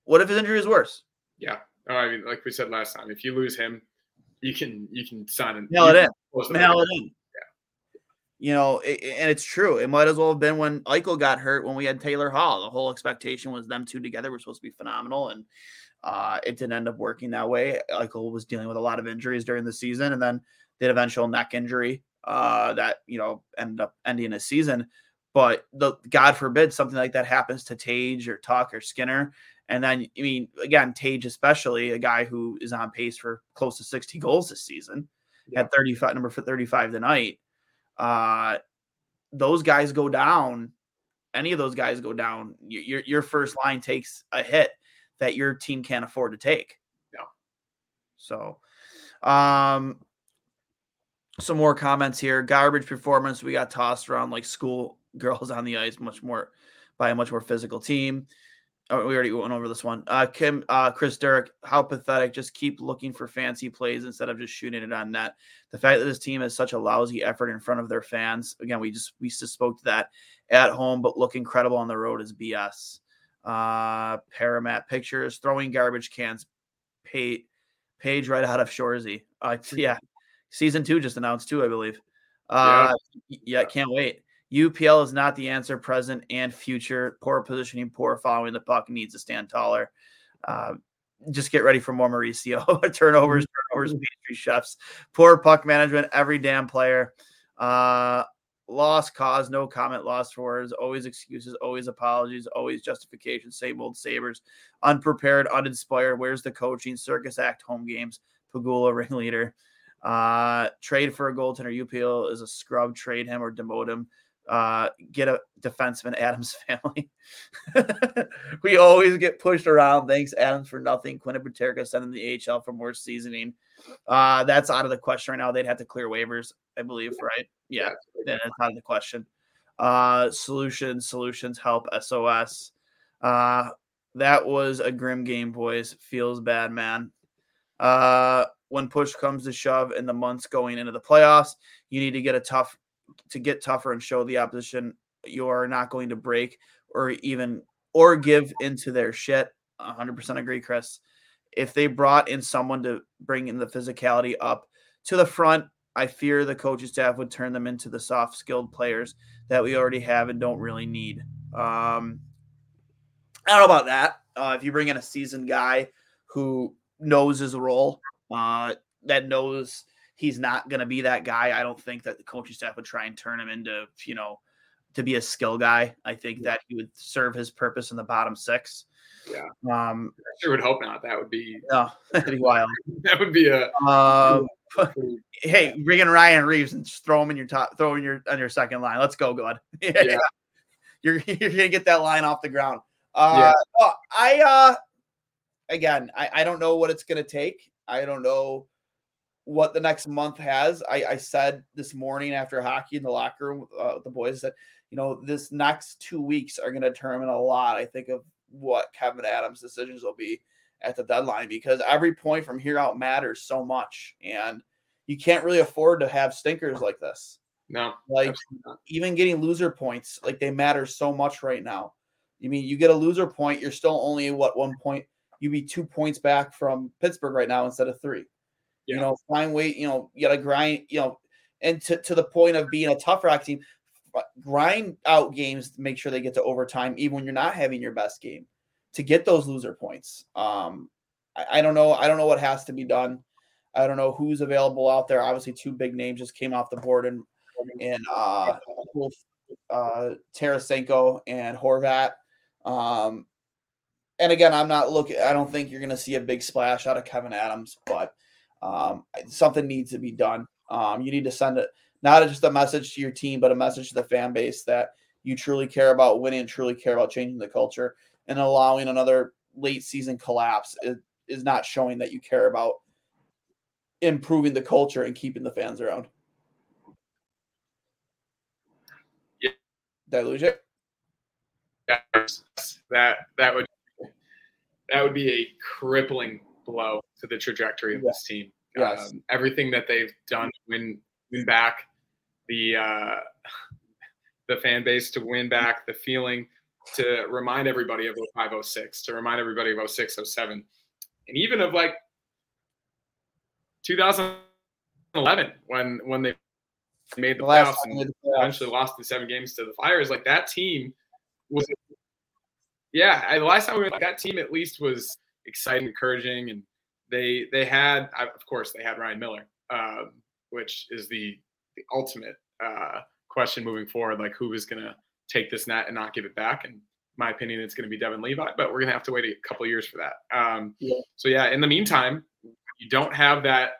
What if his injury is worse? Yeah, oh, I mean, like we said last time, if you lose him, you can you can sign and nail it in. Nail it in. Yeah. You know, it, and it's true. It might as well have been when Eichel got hurt when we had Taylor Hall. The whole expectation was them two together were supposed to be phenomenal, and uh, it didn't end up working that way. Eichel was dealing with a lot of injuries during the season, and then the eventual neck injury uh, that you know ended up ending his season. But the God forbid something like that happens to Tage or Tuch or Skinner, and then, I mean, again, Tage, especially a guy who is on pace for close to 60 goals this season, yeah. at 35, number 35 tonight. Uh, those guys go down. Any of those guys go down. Your your first line takes a hit that your team can't afford to take. Yeah. So, um, some more comments here. Garbage performance. We got tossed around like school girls on the ice, much more by a much more physical team. Oh, we already went over this one. Uh, Kim, uh, Chris Derrick, how pathetic. Just keep looking for fancy plays instead of just shooting it on net. The fact that this team has such a lousy effort in front of their fans. Again, we just we just spoke to that at home, but look incredible on the road is BS. Uh, Paramat pictures, throwing garbage cans, page, page right out of Shoresy. Uh, yeah, season two just announced too, I believe. Uh, yeah, yeah can't wait. UPL is not the answer, present and future. Poor positioning, poor following the puck needs to stand taller. Uh, just get ready for more Mauricio turnovers, turnovers, pastry chefs, poor puck management, every damn player. Uh, lost cause, no comment, lost words, always excuses, always apologies, always justification. Same old Sabres, unprepared, uninspired. Where's the coaching? Circus act, home games, Pegula, ringleader. Uh, trade for a goaltender. UPL is a scrub. Trade him or demote him uh, get a defenseman, Adams family. we always get pushed around. Thanks, Adams, for nothing. Quinn and Peterka sending the AHL for more seasoning. Uh, that's out of the question right now. They'd have to clear waivers, I believe, right? Yeah, that's out of the question. Uh, solutions, solutions, help, SOS. Uh, that was a grim game, boys. Feels bad, man. Uh, when push comes to shove in the months going into the playoffs, you need to get a tough to get tougher and show the opposition you are not going to break or even or give into their shit. 100% agree, Chris. If they brought in someone to bring in the physicality up to the front, I fear the coaching staff would turn them into the soft skilled players that we already have and don't really need. Um, I don't know about that. Uh, if you bring in a seasoned guy who knows his role, uh, that knows he's not going to be that guy, I don't think that the coaching staff would try and turn him into, you know, to be a skill guy. I think that he would serve his purpose in the bottom six. Yeah. Um, I sure would hope not. That would be no, that'd be wild. that would be a Um, hey, bring in Ryan Reaves and just throw him in your top, throw him in your on your second line. Let's go, God. Yeah. you're you're gonna get that line off the ground. Uh, oh, I uh, again, I I don't know what it's gonna take. I don't know what the next month has. I I said this morning after hockey in the locker room, uh, the boys said, you know, this next two weeks are gonna determine a lot. I think of what Kevyn Adams' decisions will be at the deadline because every point from here out matters so much and you can't really afford to have stinkers like this no. like even getting loser points like they matter so much right now you mean you get a loser point you're still only what one point You'd be two points back from pittsburgh right now instead of three you know find weight you know you gotta grind you know and to, to the point of being a tough rock team grind out games to make sure they get to overtime even when you're not having your best game to get those loser points. Um, I, I don't know. I don't know what has to be done. I don't know who's available out there. Obviously, two big names just came off the board and and uh, uh, Tarasenko and Horvat. Um, and again, I'm not looking. I don't think you're going to see a big splash out of Kevyn Adams, but um, something needs to be done. Um, you need to send it not just a message to your team, but a message to the fan base that you truly care about winning and truly care about changing the culture and allowing another late season collapse is, is not showing that you care about improving the culture and keeping the fans around. Yeah. Did I lose you? that that would that would be a crippling blow to the trajectory of Yeah. this team. Yes. Um, everything that they've done to win win back the uh, the fan base to win back the feeling to remind everybody of 0506 to remind everybody of 06 07 and even of like 2011 when when they made the, The playoffs and the playoffs. eventually lost the seven games to the Flyers. Like that team was, yeah. The last time we went, that team at least was exciting, encouraging, and they they had, of course, they had Ryan Miller, um, which is the the ultimate uh, question moving forward. Like who is going to take this net and not give it back? And my opinion, it's going to be Devon Levi, but we're going to have to wait a couple of years for that. Um, Yeah. So yeah, in the meantime, you don't have that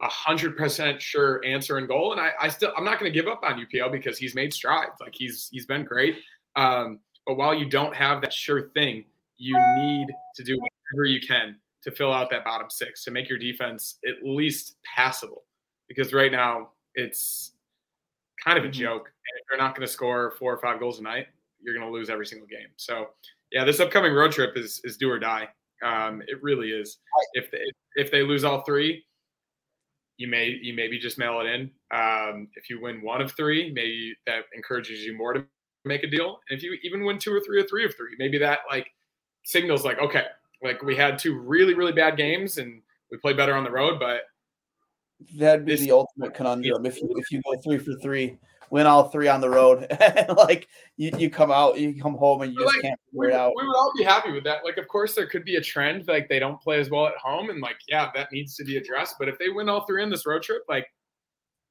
hundred percent sure answer and goal. And I, I still I'm not going to give up on UPL because he's made strides. Like he's he's been great. Um, but while you don't have that sure thing, you need to do whatever you can to fill out that bottom six to make your defense at least passable. Because right now it's kind of a Mhm. joke. And if you're not going to score four or five goals a night, you're going to lose every single game. So yeah, this upcoming road trip is is do or die. Um, it really is. If they, if they lose all three, you may you maybe just mail it in. Um, if you win one of three, maybe that encourages you more to make a deal. And if you even win two or three or three of three, maybe that like signals like okay, like we had two really really bad games and we played better on the road, but That'd be This- the ultimate conundrum if you if you go three for three, win all three on the road, and like you, you come out, you come home, and you just like, can't figure it out. we would all be happy with that. Like, of course, there could be a trend like they don't play as well at home, and like, yeah, that needs to be addressed. But if they win all three in this road trip, like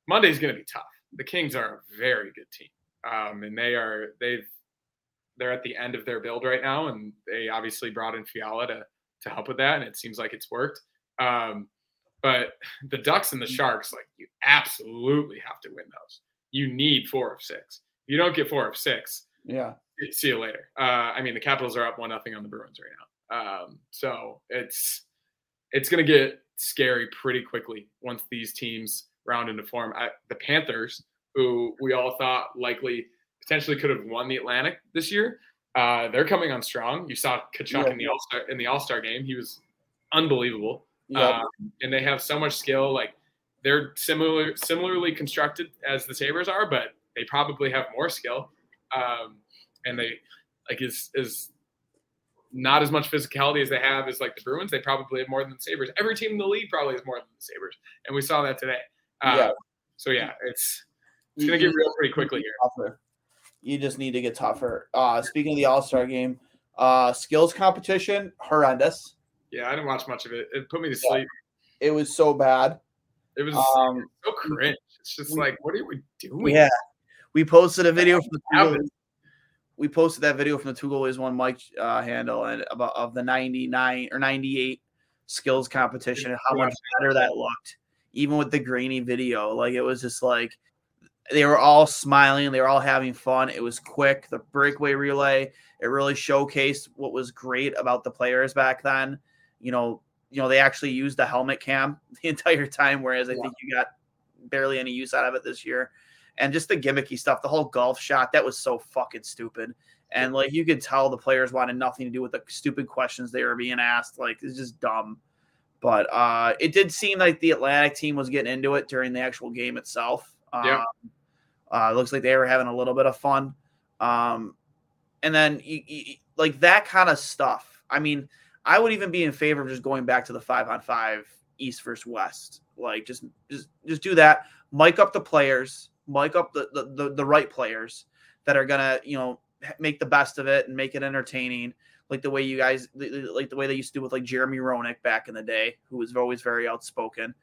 Monday's going to be tough. The Kings are a very good team, um, and they are they've they're at the end of their build right now, and they obviously brought in Fiala to to help with that, and it seems like it's worked. Um, but the Ducks and the Sharks, like, you absolutely have to win those. You need four of six. If you don't get four of six, Yeah, see you later. Uh, I mean, the Capitals are up one nothing on the Bruins right now, um, so it's it's going to get scary pretty quickly once these teams round into form. I, the Panthers, who we all thought likely potentially could have won the Atlantic this year, uh, they're coming on strong. You saw Tkachuk Yeah. in the All Star in the All Star game; he was unbelievable. yeah. Um, and they have so much skill. Like they're similar similarly constructed as the Sabres are, but they probably have more skill. Um, and they like is is not as much physicality as they have as like the Bruins. They probably have more than the Sabres. Every team in the league probably has more than the Sabres, and we saw that today. Uh, Yeah. So yeah, it's it's gonna get real pretty quickly here. You just need to get tougher. Uh, speaking of the All Star game, uh, skills competition horrendous. Yeah, I didn't watch much of it. It put me to Yeah. sleep. It was so bad. It was Um, so cringe. It's just like, what are we doing? yeah, we posted a video from the two goalies. we posted that video from the two goalies one mic uh, handle and about of the 99 or 98 skills competition and how much better that looked even with the grainy video like it was just like they were all smiling they were all having fun it was quick the breakaway relay it really showcased what was great about the players back then you know you know they actually used the helmet cam the entire time whereas i think you got barely any use out of it this year and just the gimmicky stuff, the whole golf shot, that was so fucking stupid. And like you could tell the players wanted nothing to do with the stupid questions they were being asked. Like it's just dumb. But uh it did seem like the Atlantic team was getting into it during the actual game itself. Yeah. Um, uh looks like they were having a little bit of fun. Um and then you, you, like that kind of stuff. I mean, I would even be in favor of just going back to the five on five East versus West. Like just just just do that. Mic up the players mic up the, the the, the right players that are gonna you know make the best of it and make it entertaining like the way you guys like the way they used to do with like jeremy roenick back in the day who was always very outspoken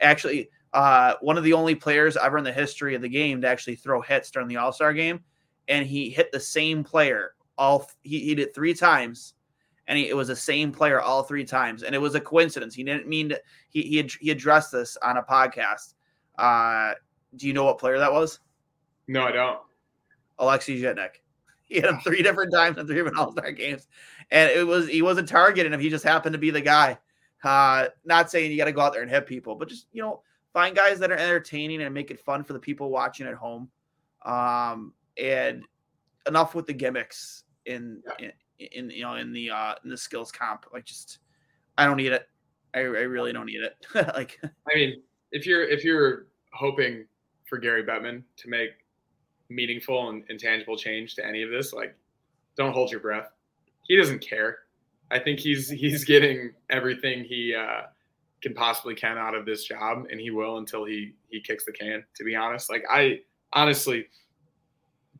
actually uh one of the only players ever in the history of the game to actually throw hits during the all-star game and he hit the same player all he, he did three times and he, it was the same player all three times and it was a coincidence he didn't mean to he he, ad- he addressed this on a podcast uh do you know what player that was? No, I don't. Alexei Zhitnik. He hit him three different times in three different All Star games, and it was he wasn't targeting him. He just happened to be the guy. Uh, not saying you got to go out there and hit people, but just you know find guys that are entertaining and make it fun for the people watching at home. Um, and enough with the gimmicks in in, in you know in the uh in the skills comp. Like just I don't need it. I, I really don't need it. like I mean, if you're if you're hoping for Gary Bettman to make meaningful and intangible change to any of this, like don't hold your breath. He doesn't care. I think he's he's getting everything he uh, can possibly can out of this job, and he will until he he kicks the can. To be honest, like I honestly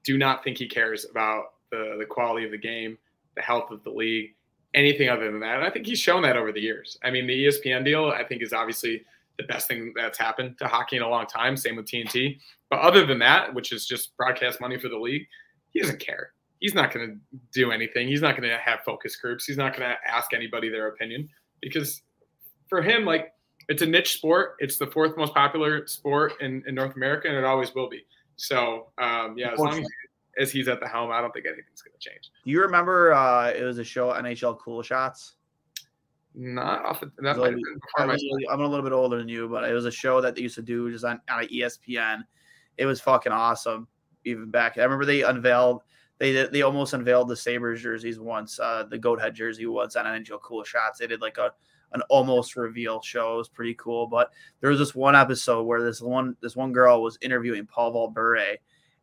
do not think he cares about the the quality of the game, the health of the league, anything other than that. And I think he's shown that over the years. I mean, the ESPN deal, I think, is obviously the best thing that's happened to hockey in a long time. Same with TNT. But other than that, which is just broadcast money for the league, he doesn't care. He's not going to do anything. He's not going to have focus groups. He's not going to ask anybody their opinion because for him, like, it's a niche sport. It's the fourth most popular sport in, in North America, and it always will be. So, um, yeah, as long as, as he's at the helm, I don't think anything's going to change. Do you remember uh it was a show NHL Cool Shots? Not off. The, that So, might been I'm, my a little, I'm a little bit older than you, but it was a show that they used to do just on, on ESPN. It was fucking awesome. Even back, I remember they unveiled they they almost unveiled the Sabres jerseys once, uh, the goat head jersey once on NHL Cool Shots. They did like a an almost reveal show. It was pretty cool. But there was this one episode where this one this one girl was interviewing Pavel Bure,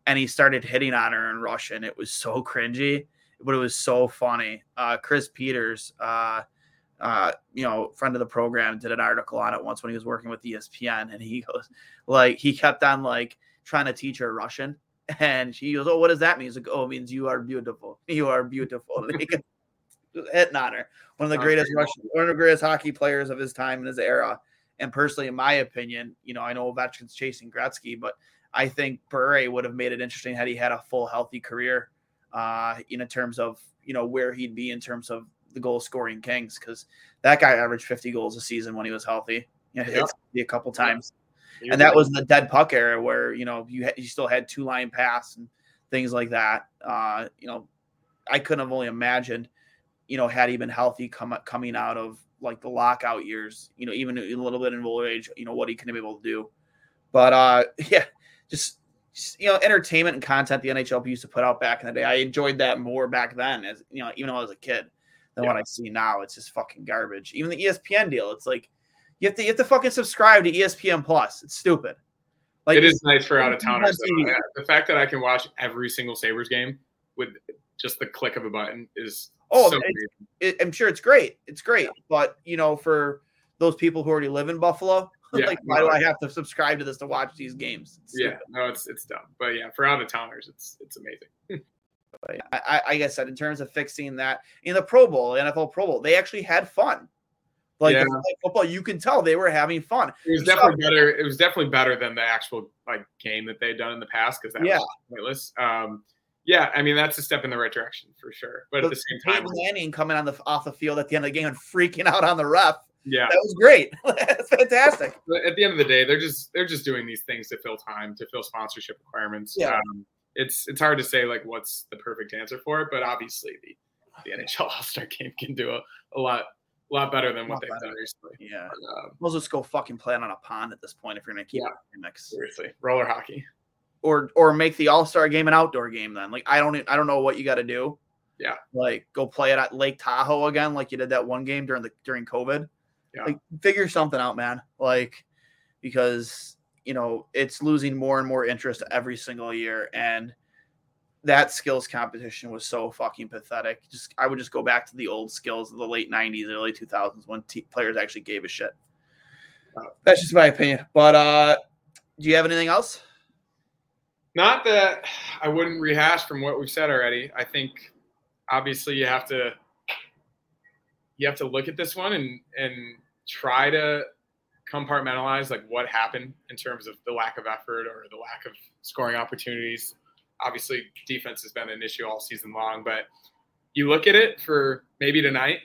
and he started hitting on her in Russian. It was so cringy, but it was so funny. Uh, Chris Peters. Uh, uh, you know, friend of the program did an article on it once when he was working with ESPN, and he goes, like, he kept on like trying to teach her Russian, and she goes, "Oh, what does that mean?" He's like, "Oh, it means you are beautiful. You are beautiful." And he kept hitting on her. One of the greatest Russian, one of the greatest hockey players of his time and his era. And personally, in my opinion, you know, I know Ovechkin's chasing Gretzky, but I think Bure would have made it interesting had he had a full healthy career, uh, in terms of you know where he'd be in terms of the goal scoring kings because that guy averaged 50 goals a season when he was healthy. You know, Yeah. a couple times, You're and that right. was the dead puck era where you know you had, you still had two line pass and things like that. Uh, you know, I couldn't have only imagined, you know, had he been healthy come, coming out of like the lockout years, you know, even a little bit in old age, you know, what he can be able to do. But uh, yeah, just just, you know, entertainment and content the NHL used to put out back in the day. I enjoyed that more back then, as you know, even though I was a kid, than what I see now. It's just fucking garbage. Even the ESPN deal, it's like You have to you have to fucking subscribe to ESPN Plus. It's stupid. Like it is nice for out of towners. Yeah, The fact that I can watch every single Sabres game with just the click of a button is Oh, so it, I'm sure it's great. It's great, but you know, for those people who already live in Buffalo, Yeah, like why do I have to subscribe to this to watch these games? Yeah, no, it's it's dumb. But yeah, for out of towners, it's it's amazing. But I, I, I said, in terms of fixing that in the Pro Bowl, the NFL Pro Bowl, they actually had fun. Like Yeah. football, you can tell they were having fun. It was definitely better. It was definitely better than the actual like game that they'd done in the past because that Yeah. was pointless. Um, yeah, I mean that's a step in the right direction for sure. But at the same time, Manning coming on the off the field at the end of the game and freaking out on the ref. yeah. That was great. That's fantastic. But at the end of the day, they're just they're just doing these things to fill time, to fill sponsorship requirements. Yeah. Um, it's it's hard to say like what's the perfect answer for it, but obviously the the NHL All Star Game can do a, a lot a lot better than what they've better. done recently. Yeah. Um, We'll just go fucking play on a pond at this point if you're gonna keep Yeah. it mix. seriously, roller hockey. Or or make the All Star game an outdoor game then. Like I don't I don't know what you got to do. Yeah. Like go play it at Lake Tahoe again, like you did that one game during the during COVID. Yeah. Like figure something out, man. Like because you know it's losing more and more interest every single year, and that skills competition was so fucking pathetic. Just I would just go back to the old skills of the late '90s, early 2000s when te- players actually gave a shit. That's just my opinion. But uh do you have anything else? Not that I wouldn't rehash from what we've said already. I think obviously you have to you have to look at this one and and try to compartmentalize like what happened in terms of the lack of effort or the lack of scoring opportunities. Obviously, defense has been an issue all season long, but you look at it for maybe tonight,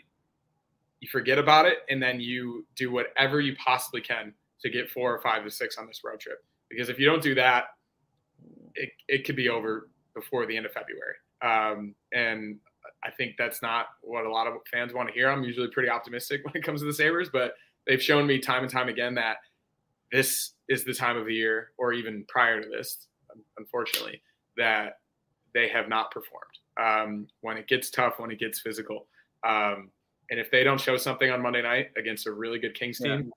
you forget about it, and then you do whatever you possibly can to get four or five or six on this road trip. Because if you don't do that, it, it could be over before the end of February. Um, and I think that's not what a lot of fans want to hear. I'm usually pretty optimistic when it comes to the Sabres, but they've shown me time and time again that this is the time of the year, or even prior to this, unfortunately, that they have not performed. Um, when it gets tough, when it gets physical. Um, and if they don't show something on Monday night against a really good Kings team,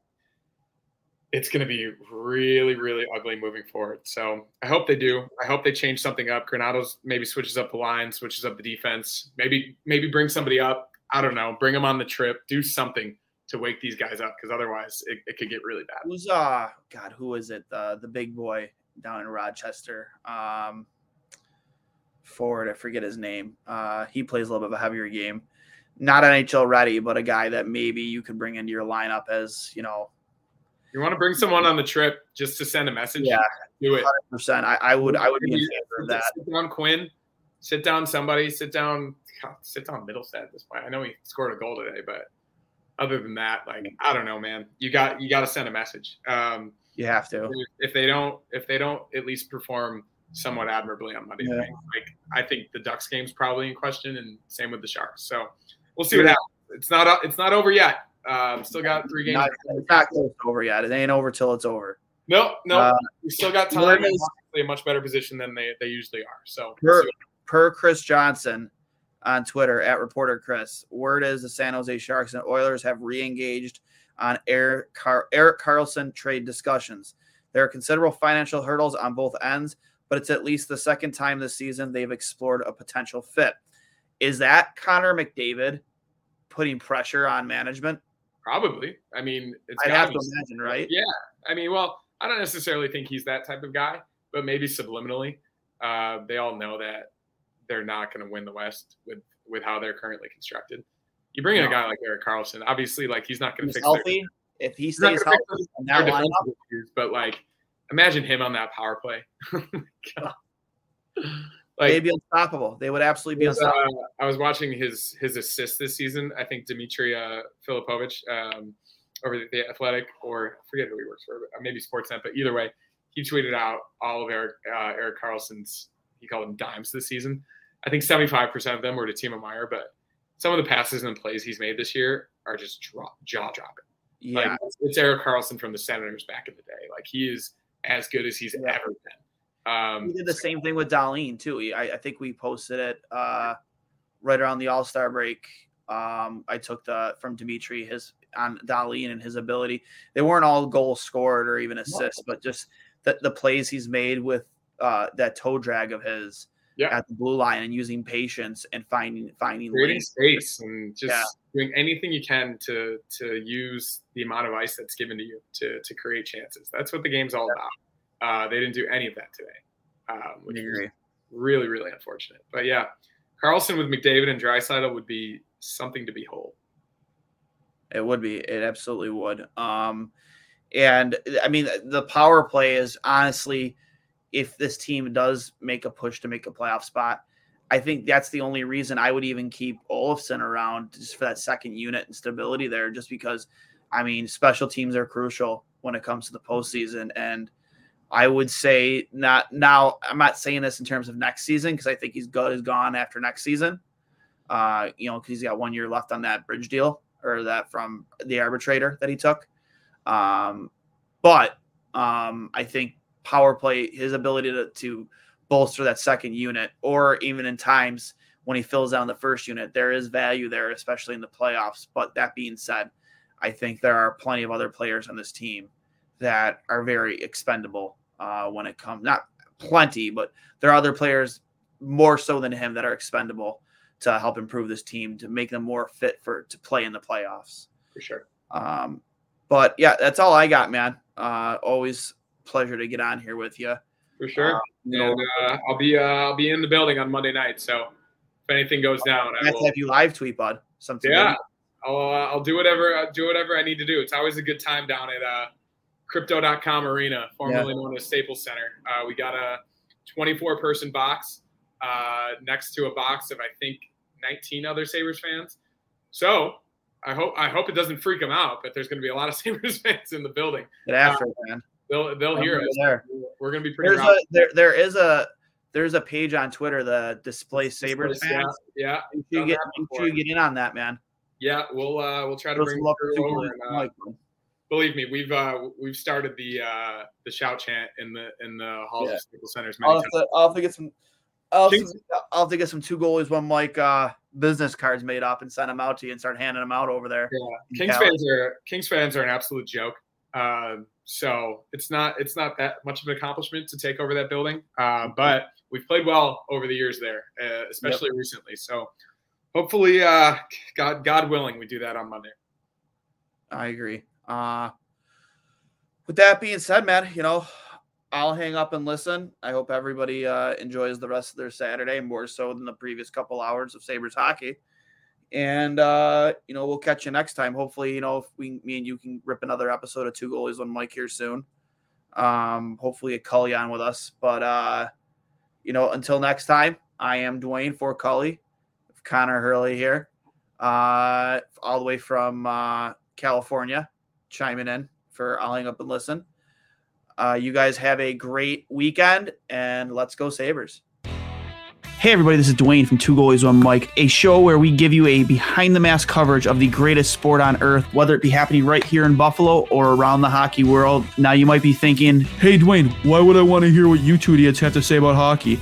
it's going to be really, really ugly moving forward. So I hope they do. I hope they change something up. Granato's maybe switches up the line, switches up the defense. Maybe maybe bring somebody up. I don't know. Bring them on the trip. Do something to wake these guys up because otherwise it, it could get really bad. Who's uh God, who is it? Uh, the big boy down in Rochester. Um forward, I forget his name. Uh he plays a little bit of a heavier game. Not NHL ready, but a guy that maybe you could bring into your lineup as, you know, You want to bring someone on the trip just to send a message? Yeah. Do it. percent. I, I would I would be in favor of that. Sit down Quinn. Sit down somebody. Sit down. God, sit down Mittelstadt at this point. I know he scored a goal today, but other than that, like I don't know, man. You got you got to send a message. Um, You have to. if they don't if they don't at least perform somewhat admirably on Monday Yeah. night, like I think the Ducks game's probably in question, and same with the Sharks. So we'll see what happens. It's not it's not over yet. Um, still got three games. Not, it's not close over yet. It ain't over till it's over. no, no, Uh, we still got time. where and is- a much better position than they, they usually are. So Per, per Chris Johnston on Twitter at reporter Chris, word is the San Jose Sharks and Oilers have re-engaged on Erik, Car- Erik Karlsson trade discussions. There are considerable financial hurdles on both ends, but it's at least the second time this season they've explored a potential fit. Is that Connor McDavid putting pressure on management? Probably. I mean, it's I'd have to imagine, right? Yeah. I mean, well, I don't necessarily think he's that type of guy, but maybe subliminally, uh, they all know that they're not going to win the West with with how they're currently constructed. You bring in a guy like Erik Karlsson, obviously, like he's not going to fix their- healthy. If he stays healthy, their issues, but like, imagine him on that power play. Like, they'd be unstoppable. They would absolutely be unstoppable. uh, I was watching his his assist this season. I think Dimitri uh, Filipovic um, over at the Athletic, or I forget who he works for, but maybe Sportsnet. But either way, he tweeted out all of Erik uh, Erik Karlsson's. He called them dimes this season. I think seventy five percent of them were to Timo Meier, but some of the passes and plays he's made this year are just drop, jaw dropping. yeah, Like, it's, it's Erik Karlsson from the Senators back in the day. Like he is as good as he's Yeah. ever been. Um, We did the same thing with Dahlin too. I, I think we posted it uh, right around the All Star break. Um, I took the from Dimitri his on Dahlin and his ability. They weren't all goals scored or even assists, but just the, the plays he's made with uh, that toe drag of his Yeah. at the blue line and using patience and finding finding creating lanes. space and just Yeah. doing anything you can to to use the amount of ice that's given to you to to create chances. That's what the game's all about. Uh, they didn't do any of that today, um, which is really really unfortunate. But yeah, Karlsson with McDavid and Draisaitl would be something to behold. It would be. It absolutely would. Um, and I mean, the power play is honestly, if this team does make a push to make a playoff spot, I think that's the only reason I would even keep Olofsson around just for that second unit and stability there. Just because, I mean, special teams are crucial when it comes to the postseason, and I would say not now. I'm not saying this in terms of next season because I think he's good is gone after next season. Uh, you know, because he's got one year left on that bridge deal or that from the arbitrator that he took. Um, but um, I think power play, his ability to, to bolster that second unit, or even in times when he fills down the first unit, there is value there, especially in the playoffs. But that being said, I think there are plenty of other players on this team that are very expendable uh, when it comes, not plenty, but there are other players more so than him that are expendable to help improve this team to make them more fit for to play in the playoffs. For sure. Um, but yeah, that's all I got, man. Uh, always pleasure to get on here with you. For sure. Uh, you know, and uh, I'll be uh, I'll be in the building on Monday night. So if anything goes down, I will. have you live tweet, bud. Something. Yeah, I'll uh, I'll do whatever uh, do whatever I need to do. It's always a good time down at uh, Crypto.com Arena, formerly known as Staples Center. Uh, we got a 24 person box uh, next to a box of I think 19 other Sabres fans. So I hope I hope it doesn't freak them out, but there's going to be a lot of Sabres fans in the building. Get after it, man. They'll they'll hear us. there. We're going to be pretty. There's a there there is a there's a page on Twitter, the Display Sabres Yeah, fans. yeah, Make sure you get, that make before. sure you get in on that, man. yeah. We'll uh, we'll try to Throw bring some love for crew over. And, uh. Believe me, we've uh, we've started the uh, the shout chant in the in the halls Yeah. of Staples Centers many I'll have, to, I'll have to get some. I'll have, to, I'll have to get some two goalies, one Mike uh, business cards made up and send them out to you and start handing them out over there. Yeah. Kings Cali. fans are Kings fans are an absolute joke. Um, so it's not it's not that much of an accomplishment to take over that building, uh, but we've played well over the years there, uh, especially recently. So hopefully, uh, God God willing, we do that on Monday. I agree. Uh, with that being said, man, you know, I'll hang up and listen. I hope everybody uh, enjoys the rest of their Saturday more so than the previous couple hours of Sabres hockey. And uh, you know, we'll catch you next time. Hopefully, you know, if we me and you can rip another episode of Two Goalies on Mike here soon. Um, hopefully a Cully on with us. But uh, you know, until next time, I am Dwayne for Cully, Connor Hurley here. Uh, all the way from uh California, chiming in for I'll up and listen. Uh, you guys have a great weekend and let's go Sabres. Hey, everybody, this is Dwayne from Two Goalies One Mike, a show where we give you a behind the mask coverage of the greatest sport on earth, whether it be happening right here in Buffalo or around the hockey world. Now, you might be thinking, hey, Dwayne, why would I want to hear what you two idiots have to say about hockey?